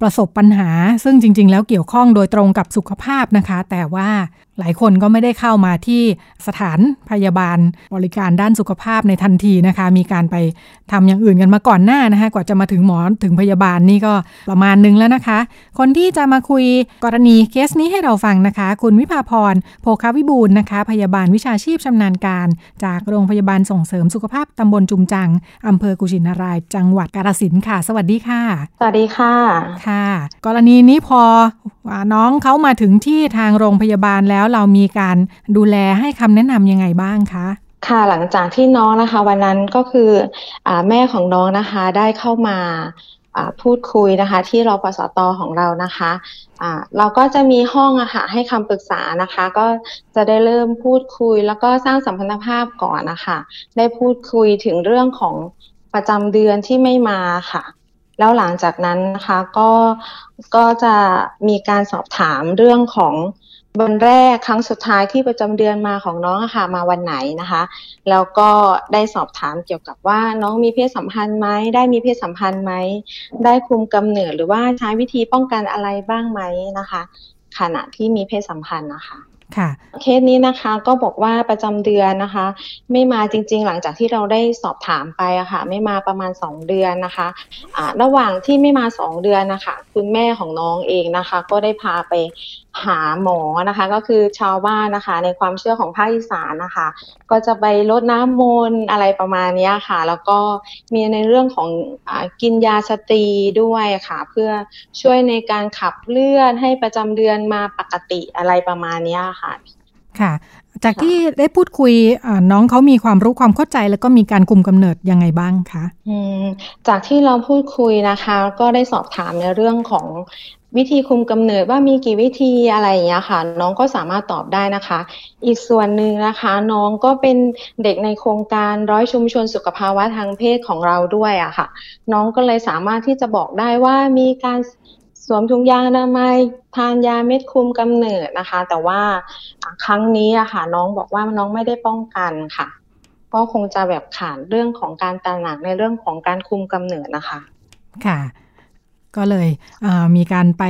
ประสบปัญหา ซึ่งจริง ๆ แล้วเกี่ยวข้องโดยตรงกับสุขภาพนะคะ แต่ว่า หลายคนก็ไม่ได้เข้ามาที่สถานพยาบาลบริการด้านสุขภาพในทันทีนะคะ มีการไปทำอย่างอื่นกันมาก่อนหน้านะคะกว่าจะมาถึงหมอถึงพยาบาลนี่ก็ประมาณนึงแล้วนะคะ คนที่จะมาคุยกรณีเคสนี้ให้เราฟังนะคะ คุณวิภาพรโภคาวิบูลย์นะคะ พยาบาลวิชาชีพชำนาญการ จากโรงพยาบาลส่งเสริมสุขภาพตำบลจุมจังอำเภอกุชินาราย จังหวัดกาฬสินธุ์ค่ะ สวัสดีค่ะ สวัสดีค่ะค่ะ กรณีนี้พออาน้องเขามาถึงที่ทางโรงพยาบาลแล้วเรามีการดูแลให้คำแนะนำยังไงบ้างคะค่ะหลังจากที่น้องนะคะ วันนั้นก็คืออแม่ของน้องนะคะได้เข้ามาพูดคุยนะคะ ที่รปสตของเรานะคะอ่าเราก็จะมีห้องอะค่ะให้คำปรึกษานะคะ ก็จะได้เริ่มพูดคุย แล้วก็สร้างสัมพันธภาพก่อนนะคะ ได้พูดคุยถึงเรื่องของประจำเดือนที่ไม่มาค่ะ แล้วหลังจากนั้นนะคะก็ก็จะมีการสอบถามเรื่องของ วันแรกครั้งสุดท้ายที่ประจำเดือนมาของน้องอะค่ะมาวันไหนนะคะ แล้วก็ได้สอบถามเกี่ยวกับว่าน้องมีเพศสัมพันธ์ไหมได้มีเพศสัมพันธ์ไหมได้คุมกำเนิดหรือว่าใช้วิธีป้องกันอะไรบ้างไหมนะคะ ขณะที่มีเพศสัมพันธ์นะคะค่ะเคสนี้นะคะก็บอกว่าประจำเดือนนะคะ ไม่มาจริง ๆ หลังจากที่เราได้สอบถามไปอะค่ะ ไม่มาประมาณ 2 เดือนนะคะอ่าระหว่างที่ไม่มา 2 เดือนนะคะ คุณแม่ของน้องเองนะคะ ก็ได้พาไป หาหมอนะคะ ก็คือชาวบ้านนะคะ ในความเชื่อของภาคอีสานนะคะ ก็จะไปลดน้ำมนต์อะไรประมาณเนี้ยค่ะ แล้วก็มีในเรื่องของอากินยาสตรีด้วยค่ะ เพื่อช่วยในการขับเลือดให้ประจำเดือนมาปกติอะไรประมาณเนี้ยค่ะค่ะ จากที่ได้พูดคุยอ่าน้องเขามีความรู้ความเข้าใจแล้วก็มีการคุมกำเนิดยังไงบ้างคะอืมจากที่เราพูดคุยนะคะ ก็ได้สอบถามในเรื่องของ วิธีคุมกำเนิดว่ามีกี่วิธีอะไรอย่างเงี้ยค่ะ น้องก็สามารถตอบได้นะคะ อีกส่วนหนึ่งนะคะ น้องก็เป็นเด็กในโครงการร้อยชุมชนสุขภาวะทางเพศของเราด้วยอะค่ะ น้องก็เลยสามารถที่จะบอกได้ว่ามีการสวมถุงยางอนามัยทานยาเม็ดคุมกำเนิดนะคะ แต่ว่าครั้งนี้อะค่ะ น้องบอกว่าน้องไม่ได้ป้องกันค่ะ ก็คงจะแบบขาดเรื่องของการตระหนักในเรื่องของการคุมกำเนิดนะคะ ค่ะ ก็เลยอ่ามีการไป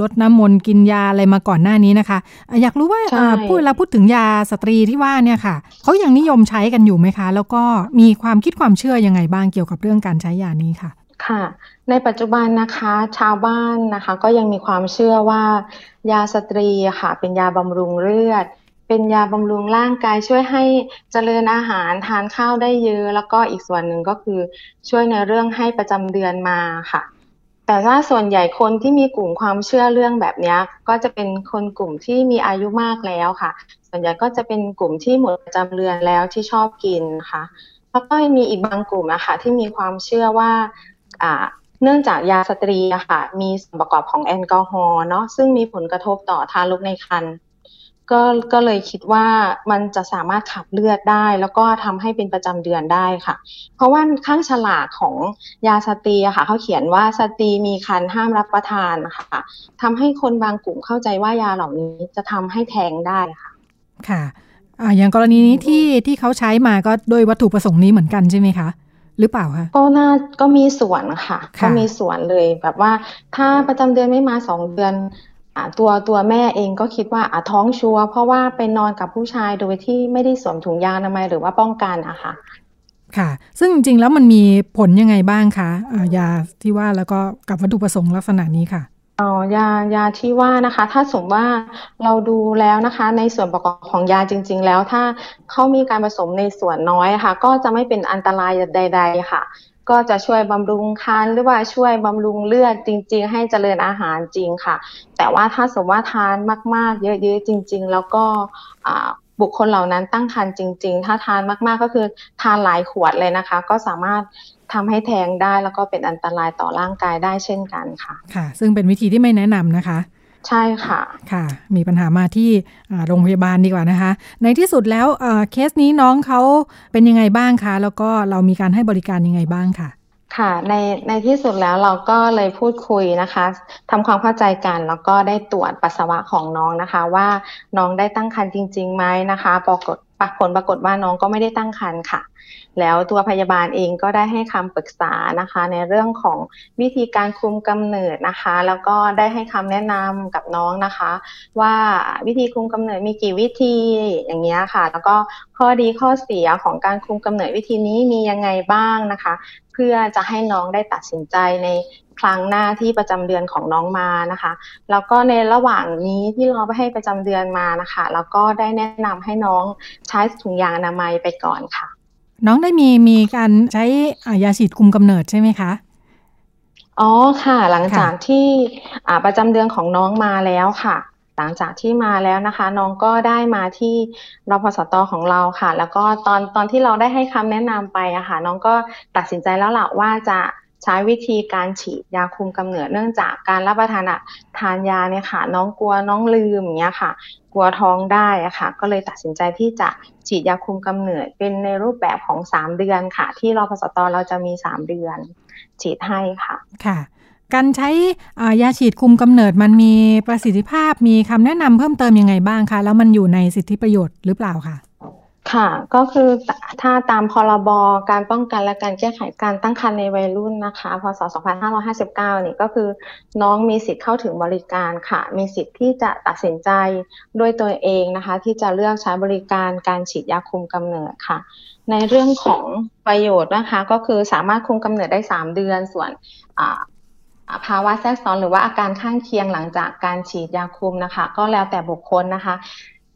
ลดน้ำมนต์กินยาอะไรมาก่อนหน้านี้นะคะอะอยากรู้ว่าใช่อ่าพูดเวลาพูดถึงยาสตรีที่ว่าเนี่ยค่ะเขายังนิยมใช้กันอยู่ไหมคะ แล้วก็มีความคิดความเชื่อยังไงบ้างเกี่ยวกับเรื่องการใช้ยานี้ค่ะคค่ะ ในปัจจุบันนะคะชาวบ้านนะคะ ก็ยังมีความเชื่อว่า ยาสตรีอะค่ะ เป็นยาบำรุงเลือดเป็นยาบำรุงร่างกายช่วยให้เจริญอาหารทานข้าวได้เยอะ แล้วก็อีกส่วนหนึ่งก็คือช่วยในเรื่องให้ประจำเดือนมาค่ะ แต่ถ้าส่วนใหญ่คนที่มีกลุ่มความเชื่อเรื่องแบบนี้ก็จะเป็นคนกลุ่มที่มีอายุมากแล้วค่ะ ส่วนใหญ่ก็จะเป็นกลุ่มที่หมดประจำเรือนแล้วที่ชอบกินค่ะแล้วก็มีอีกบางกลุ่มนะคะที่มีความเชื่อว่าอ่าเนื่องจากยาสตรีอะค่ะมีส่วนประกอบของแอลกอฮอล์เนาะซึ่งมีผลกระทบต่อทารกในครรภ์ ก็ก็เลยคิดว่ามันจะสามารถขับเลือดได้ แล้วก็ทำให้เป็นประจำเดือนได้ค่ะ เพราะว่าข้างฉลากของยาสตรีอะค่ะเขาเขียนว่าสตรีมีครรภ์ห้ามรับประทานนะคะทำให้คนบางกลุ่มเข้าใจว่ายาเหล่านี้จะทำให้แท้งได้ค่ะค่ะอ่าอย่างกรณีนี้ที่ที่เขาใช้มาก็โดยวัตถุประสงค์นี้เหมือนกันใช่ไหมคะหรือเปล่าคะก็น่าก็มีส่วนค่ะค่ะก็มีส่วนเลยแบบว่า ถ้าประจำเดือนไม่มาสองเดือนอ่า ตัวตัวแม่เองก็คิดว่าอ่าท้องชัวร์เพราะว่าไปนอนกับผู้ชายโดยที่ไม่ได้สวมถุงยางอนามัยหรือว่าป้องกันอะค่ะ ค่ะ ซึ่งจริงๆแล้วมันมีผลยังไงบ้างคะอ่ายาที่ว่าแล้วก็กับวัตถุประสงค์ลักษณะนี้ค่ะอ๋อยายาที่ว่านะคะ ถ้าสมมติว่าเราดูแล้วนะคะ ในส่วนประกอบของยาจริง ๆ แล้วถ้าเขามีการผสมในส่วนน้อยอะค่ะ ก็จะไม่เป็นอันตรายใด ๆ ค่ะ ก็จะช่วยบำรุงคันหรือว่าช่วยบำรุงเลือดจริง ๆ ให้เจริญอาหารจริงค่ะ แต่ว่าถ้าสมมติว่าทานมาก ๆ เยอะๆจริง ๆ แล้วก็บุคคลเหล่านั้นตั้งครรภ์จริง ๆ ถ้าทานมากๆก็คือทานหลายขวดเลยนะคะ ก็สามารถทำให้แทงได้แล้วก็เป็นอันตรายต่อร่างกายได้เช่นกันค่ะ ค่ะ ซึ่งเป็นวิธีที่ไม่แนะนำนะคะ ใช่ค่ะค่ะ มีปัญหามาที่อ่าโรงพยาบาลดีกว่านะคะ ในที่สุดแล้วเอ่อเคสนี้น้องเขาเป็นยังไงบ้างคะ แล้วก็เรามีการให้บริการยังไงบ้างค่ะค่ะในในที่สุดแล้วเราก็เลยพูดคุยนะคะทำความเข้าใจกันแล้วก็ได้ตรวจปัสสาวะของน้องนะคะ ว่าน้องได้ตั้งครรภ์จริงๆไหมนะคะปรากฏผลปรากฏว่าน้องก็ไม่ได้ตั้งครรภ์ค่ะแล้วตัวพยาบาลเองก็ได้ให้คำปรึกษานะคะ ในเรื่องของวิธีการคุมกำเนิดนะคะ แล้วก็ได้ให้คำแนะนำกับน้องนะคะ ว่าวิธีคุมกำเนิดมีกี่วิธีอย่างเงี้ยค่ะ แล้วก็ข้อดีข้อเสียของการคุมกำเนิดวิธีนี้มียังไงบ้างนะคะ เพื่อจะให้น้องได้ตัดสินใจในครั้งหน้าที่ประจำเดือนของน้องมานะคะ แล้วก็ในระหว่างนี้ที่รอไปให้ประจำเดือนมานะคะ แล้วก็ได้แนะนำให้น้องใช้ถุงยางอนามัยไปก่อนค่ะ น้องได้มีมีการใช้อ่ายาฉีดคุมกำเนิดใช่ไหมคะ อ๋อค่ะ หลังค่ะจากที่อ่าประจำเดือนของน้องมาแล้วค่ะ หลังจากที่มาแล้วนะคะ น้องก็ได้มาที่รพสตของเราค่ะ แล้วก็ตอนตอนที่เราได้ให้คำแนะนำไปอะค่ะ น้องก็ตัดสินใจแล้วล่ะว่าจะใช้วิธีการฉีดยาคุมกำเนิดเนื่องจากการรับประทานอะทานยาเนี่ยค่ะ น้องกลัวน้องลืมอย่างเงี้ยค่ะ กลัวท้องได้อะค่ะ ก็เลยตัดสินใจที่จะฉีดยาคุมกำเนิด เป็นในรูปแบบของสามเดือนค่ะ ที่รอพสตเราจะมีสามเดือน ฉีดให้ค่ะค่ะ การใช้ยาฉีดคุมกำเนิดมันมีประสิทธิภาพมีคำแนะนำเพิ่มเติมยังไงบ้างคะแล้วมันอยู่ในสิทธิประโยชน์หรือเปล่าคะ ค่ะ ก็คือถ้าตามพรบการป้องกันและการแก้ไขการตั้งครรภ์ในวัยรุ่นนะคะ พศ 2559 นี่ก็คือน้องมีสิทธิ์เข้าถึงบริการค่ะ มีสิทธิ์ที่จะตัดสินใจด้วยตัวเองนะคะ ที่จะเลือกใช้บริการการฉีดยาคุมกำเนิดค่ะ ในเรื่องของประโยชน์นะคะ ก็คือสามารถคุมกำเนิดได้ 3 เดือน ส่วนภาวะแทรกซ้อนหรือว่าอาการข้างเคียงหลังจากการฉีดยาคุมนะคะ ก็แล้วแต่บุคคลนะคะ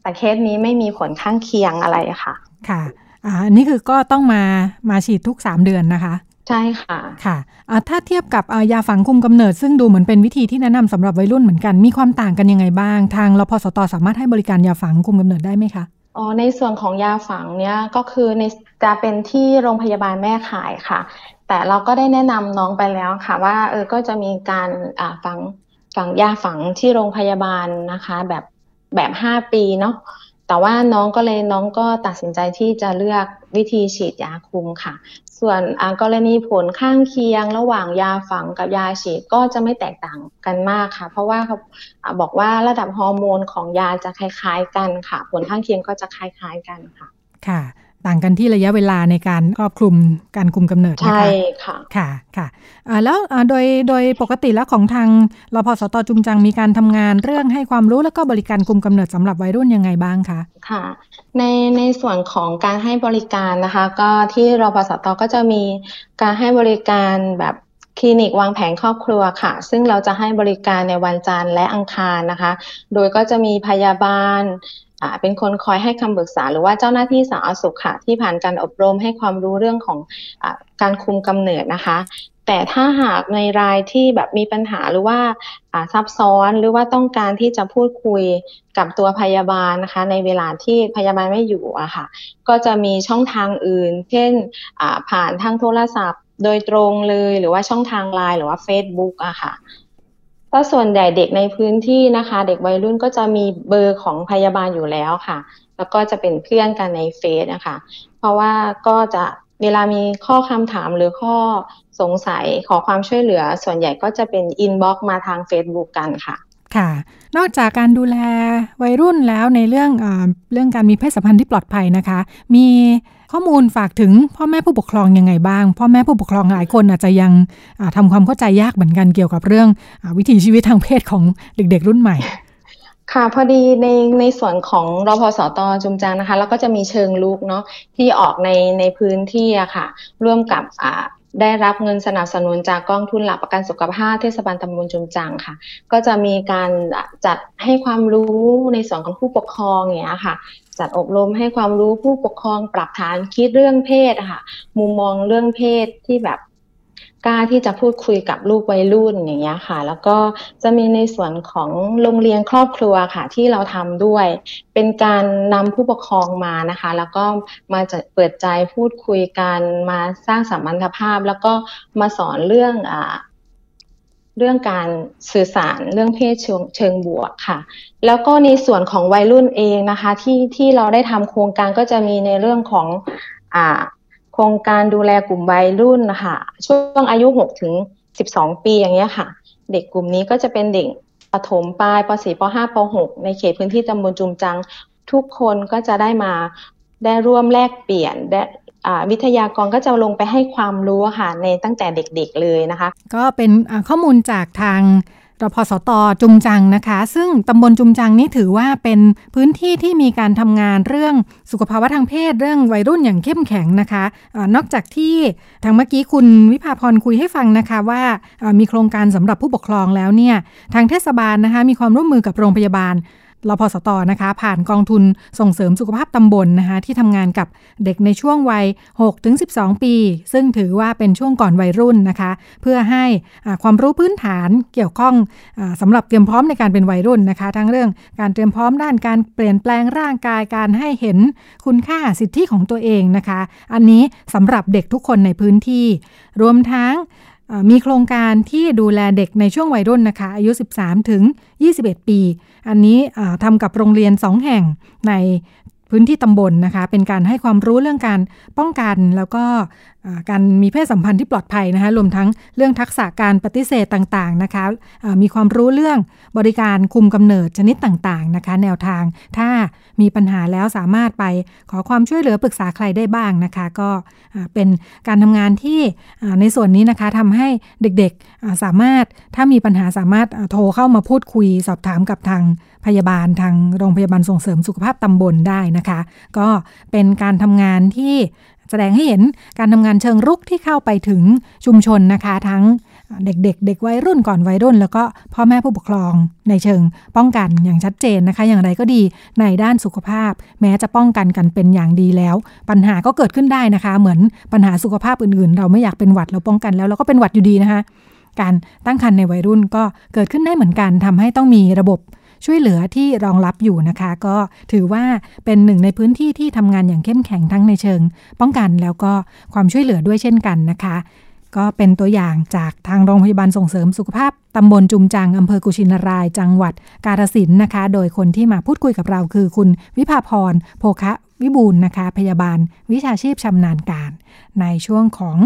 แต่เคสนี้ไม่มีผลข้างเคียงอะไรค่ะ ค่ะอ่าอันนี้คือก็ต้องมามาฉีดทุก 3 เดือนนะคะ ใช่ค่ะค่ะอ่าถ้าเทียบกับอ่ายาฝังคุมกำเนิด ซึ่งดูเหมือนเป็นวิธีที่แนะนำสำหรับวัยรุ่นเหมือนกันมีความต่างกันยังไงบ้าง ทางรพสตสามารถให้บริการยาฝังคุมกำเนิดได้ไหมคะอ๋อในส่วนของยาฝังเนี่ยก็คือในจะเป็นที่โรงพยาบาลแม่ขายค่ะ แต่เราก็ได้แนะนำน้องไปแล้วค่ะ ว่าเออก็จะมีการอ่าฝังฝังยาฝังที่โรงพยาบาลนะคะ แบบ แบบห้าปีเนาะแต่ว่าน้องก็เลยน้องก็ตัดสินใจที่จะเลือกวิธีฉีดยาคุมค่ะ ส่วนอ่ากรณีผลข้างเคียงระหว่างยาฝังกับยาฉีดก็จะไม่แตกต่างกันมากค่ะ เพราะว่าเขาบอกว่าระดับฮอร์โมนของยาจะคล้าย ๆ กันค่ะ ผลข้างเคียงก็จะคล้าย ๆ กันค่ะ ค่ะ ต่างกันที่ระยะเวลาในการครอบคลุมการคุมกำเนิดนะคะใช่ค่ะค่ะค่ะอ่าแล้วอ่าโดยโดยปกติแล้วของทางรพสตจุมจังมีการทำงานเรื่องให้ความรู้แล้วก็บริการคุมกำเนิดสำหรับวัยรุ่นยังไงบ้างคะค่ะ ในในส่วนของการให้บริการนะคะ ก็ที่รพสตก็จะมีการให้บริการแบบคลินิกวางแผนครอบครัวค่ะ ซึ่งเราจะให้บริการในวันจันทร์และอังคารนะคะ โดยก็จะมีพยาบาล เป็นคนคอยให้คำปรึกษา หรือว่าเจ้าหน้าที่สาธารณสุขค่ะที่ผ่านการอบรมให้ความรู้เรื่องของอการคุมกำเนิดนะคะ แต่ถ้าหากในรายที่แบบมีปัญหาหรือว่าซับซ้อนหรือว่าต้องการที่จะพูดคุยกับตัวพยาบาลนะคะ ในเวลาที่พยาบาลไม่อยู่อะค่ะ ก็จะมีช่องทางอื่น เช่นผ่านทางโทรศัพท์โดยตรงเลยหรือว่าช่องทางไลน์หรือว่า Facebook อะค่ะ ก็ส่วนใหญ่เด็กในพื้นที่นะคะ เด็กวัยรุ่นก็จะมีเบอร์ของพยาบาลอยู่แล้วค่ะ แล้วก็จะเป็นเพื่อนกันในเฟซนะคะ เพราะว่าก็จะเวลามีข้อคำถามหรือข้อสงสัยขอความช่วยเหลือ ส่วนใหญ่ก็จะเป็นอินบ็อกมาทาง Facebook กันค่ะค่ะ นอกจากการดูแลวัยรุ่นแล้วในเรื่องอเรื่องการมีเพศสัมพันธ์ที่ปลอดภัยนะคะ มี ข้อมูลฝากถึงพ่อแม่ผู้ปกครองยังไงบ้าง พ่อแม่ผู้ปกครองหลายคนอาจจะยังทำความเข้าใจยากเหมือนกันเกี่ยวกับเรื่องอวิถีชีวิตทางเพศของเด็ก ๆ รุ่นใหม่ ค่ะพอดีในในส่วนของรพสตจุมจังนะคะ แล้วก็จะมีเชิงลุกเนาะที่ออกในในพื้นที่อะค่ะ ร่วมกับอ่าได้รับเงินสนับสนุนจากกองทุนหลักประกันสุขภาพเทศบาลตำบลจุมจังค่ะ ก็จะมีการจัดให้ความรู้ในส่วนของผู้ปกครองอย่างเงี้ยค่ะ จัดอบรมให้ความรู้ผู้ปกครองปรับฐานคิดเรื่องเพศค่ะ มุมมองเรื่องเพศที่แบบกล้าที่จะพูดคุยกับลูกวัยรุ่นอย่างเงี้ยค่ะ แล้วก็จะมีในส่วนของโรงเรียนครอบครัวค่ะ ที่เราทำด้วย เป็นการนำผู้ปกครองมานะคะ แล้วก็มาจะเปิดใจพูดคุยกันมาสร้างสัมพันธภาพ แล้วก็มาสอนเรื่องอ่า เรื่องการสื่อสารเรื่องเพศเชิงเชิงบวกค่ะ แล้วก็ในส่วนของวัยรุ่นเองนะคะ ที่ที่เราได้ทำโครงการก็จะมีในเรื่องของอ่าโครงการดูแลกลุ่มวัยรุ่นนะคะช่วงอายุหกถึงสิบสองปีอย่างเงี้ยค่ะ เด็กกลุ่มนี้ก็จะเป็นเด็กปฐมปลายปสี่ปห้าปหกในเขตพื้นที่ตำบลจุมจัง ทุกคนก็จะได้มาได้ร่วมแลกเปลี่ยนได้ วิทยากรก็จะลงไปให้ความรู้ค่ะในตั้งแต่เด็กๆเลยนะคะ ก็เป็นข้อมูลจากทางรพสตจุมจังนะคะ ซึ่งตำบลจุมจังนี่ถือว่าเป็นพื้นที่ที่มีการทำงานเรื่องสุขภาวะทางเพศ เรื่องวัยรุ่นอย่างเข้มแข็งนะคะอนอกจากที่ทางเมื่อกี้คุณวิภาพรคุยให้ฟังนะคะว่ามีโครงการสำหรับผู้ปกครองแล้วเนี่ยทางเทศบาลนะคะมีความร่วมมือกับโรงพยาบาล รพสตนะคะผ่านกองทุนส่งเสริมสุขภาพตำบลนนะคะที่ทำงานกับเด็กในช่วงวัย 6-12 ปี ซึ่งถือว่าเป็นช่วงก่อนวัยรุ่นนะคะ เพื่อให้ความรู้พื้นฐานเกี่ยวข้องอสำหรับเตรียมพร้อมในการเป็นวัยรุ่นนะคะ ทั้งเรื่องการเตรียมพร้อมด้านการเปลี่ยนแปลงร่างกายการให้เห็นคุณค่าสิทธิของตัวเองนะคะ อันนี้สำหรับเด็กทุกคนในพื้นที่ รวมทั้งมีโครงการที่ดูแลเด็กในช่วงวัยรุ่นนะคะ อายุ 13 ถึง 21 ปี อันนี้ทำกับโรงเรียน 2 แห่งใน พื้นที่ตำบลนนะคะ เป็นการให้ความรู้เรื่องการป้องกันแล้วก็การมีเพศสัมพันธ์ที่ปลอดภัยนะคะ รวมทั้งเรื่องทักษะการปฏิเสธต่างๆนะคะมีความรู้เรื่องบริการคุมกำเนิดชนิดต่างๆนะคะ แนวทางถ้ามีปัญหาแล้วสามารถไปขอความช่วยเหลือปรึกษาใครได้บ้างนะคะ ก็เป็นการทำงานที่ในส่วนนี้นะคะทำให้เด็กๆสามารถถ้ามีปัญหาสามารถโทรเข้ามาพูดคุยสอบถามกับทาง พยาบาลทางโรงพยาบาลส่งเสริมสุขภาพตำบลได้นะคะ ก็เป็นการทำงานที่แสดงให้เห็นการทำงานเชิงรุกที่เข้าไปถึงชุมชนนะคะ ทั้งเด็กๆเเด็กวัยรุ่นก่อนวัยรุ่น แล้วก็พ่อแม่ผู้ปกครองในเชิงป้องกันอย่างชัดเจนนะคะ อย่างไรก็ดีในด้านสุขภาพ แม้จะป้องกันกันเป็นอย่างดีแล้ว ปัญหาก็เกิดขึ้นได้นะคะ เหมือนปัญหาสุขภาพอื่นๆ เราไม่อยากเป็นหวัดเราป้องกันแล้วเราก็เป็นหวัดอยู่ดีนะคะ การตั้งครรภ์ในวัยรุ่นก็เกิดขึ้นได้เหมือนกันทำให้ต้องมีระบบ ช่วยเหลือที่รองรับอยู่นะคะ ก็ถือว่าเป็นหนึ่งในพื้นที่ที่ทำงานอย่างเข้มแข็งทั้งในเชิง ป้องกันแล้วก็ความช่วยเหลือด้วยเช่นกันนะคะ ก็เป็นตัวอย่างจากทางโรงพยาบาลส่งเสริมสุขภาพตำบลจุมจังอำเภอกุชินาราย จังหวัดกาฬสินนะคะ โดยคนที่มาพูดคุยกับเราคือคุณวิภาพรโภคะวิบูลนะคะ พยาบาลวิชาชีพชำนาญการ ในช่วงของ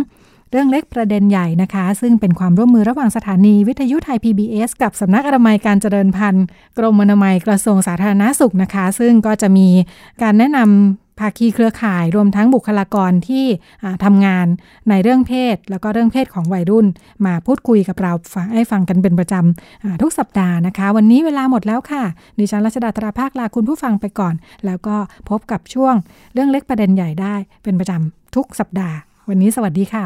เรื่องเล็กประเด็นใหญ่นะคะ ซึ่งเป็นความร่วมมือระหว่างสถานีวิทยุไทย PBS กับสำนักอนามัยการเจริญพันธุ์ กรมอนามัยกระทรวงสาธารณาสุขนะคะ ซึ่งก็จะมีการแนะนำภาคีเครือข่ายรวมทั้งบุคลากรที่ทำงานในเรื่องเพศ แล้วก็เรื่องเพศของวัยรุ่น มาพูดคุยกับเราให้ฟังกันเป็นประจำทุกสัปดาห์นะคะ วันนี้เวลาหมดแล้วค่ะ ดิฉันรัชดาตราภาคลาคุณผู้ฟังไปก่อน แล้วก็พบกับช่วงเรื่องเล็กประเด็นใหญ่ได้เป็นประจำทุกสัปดาห์ วันนี้สวัสดีค่ะ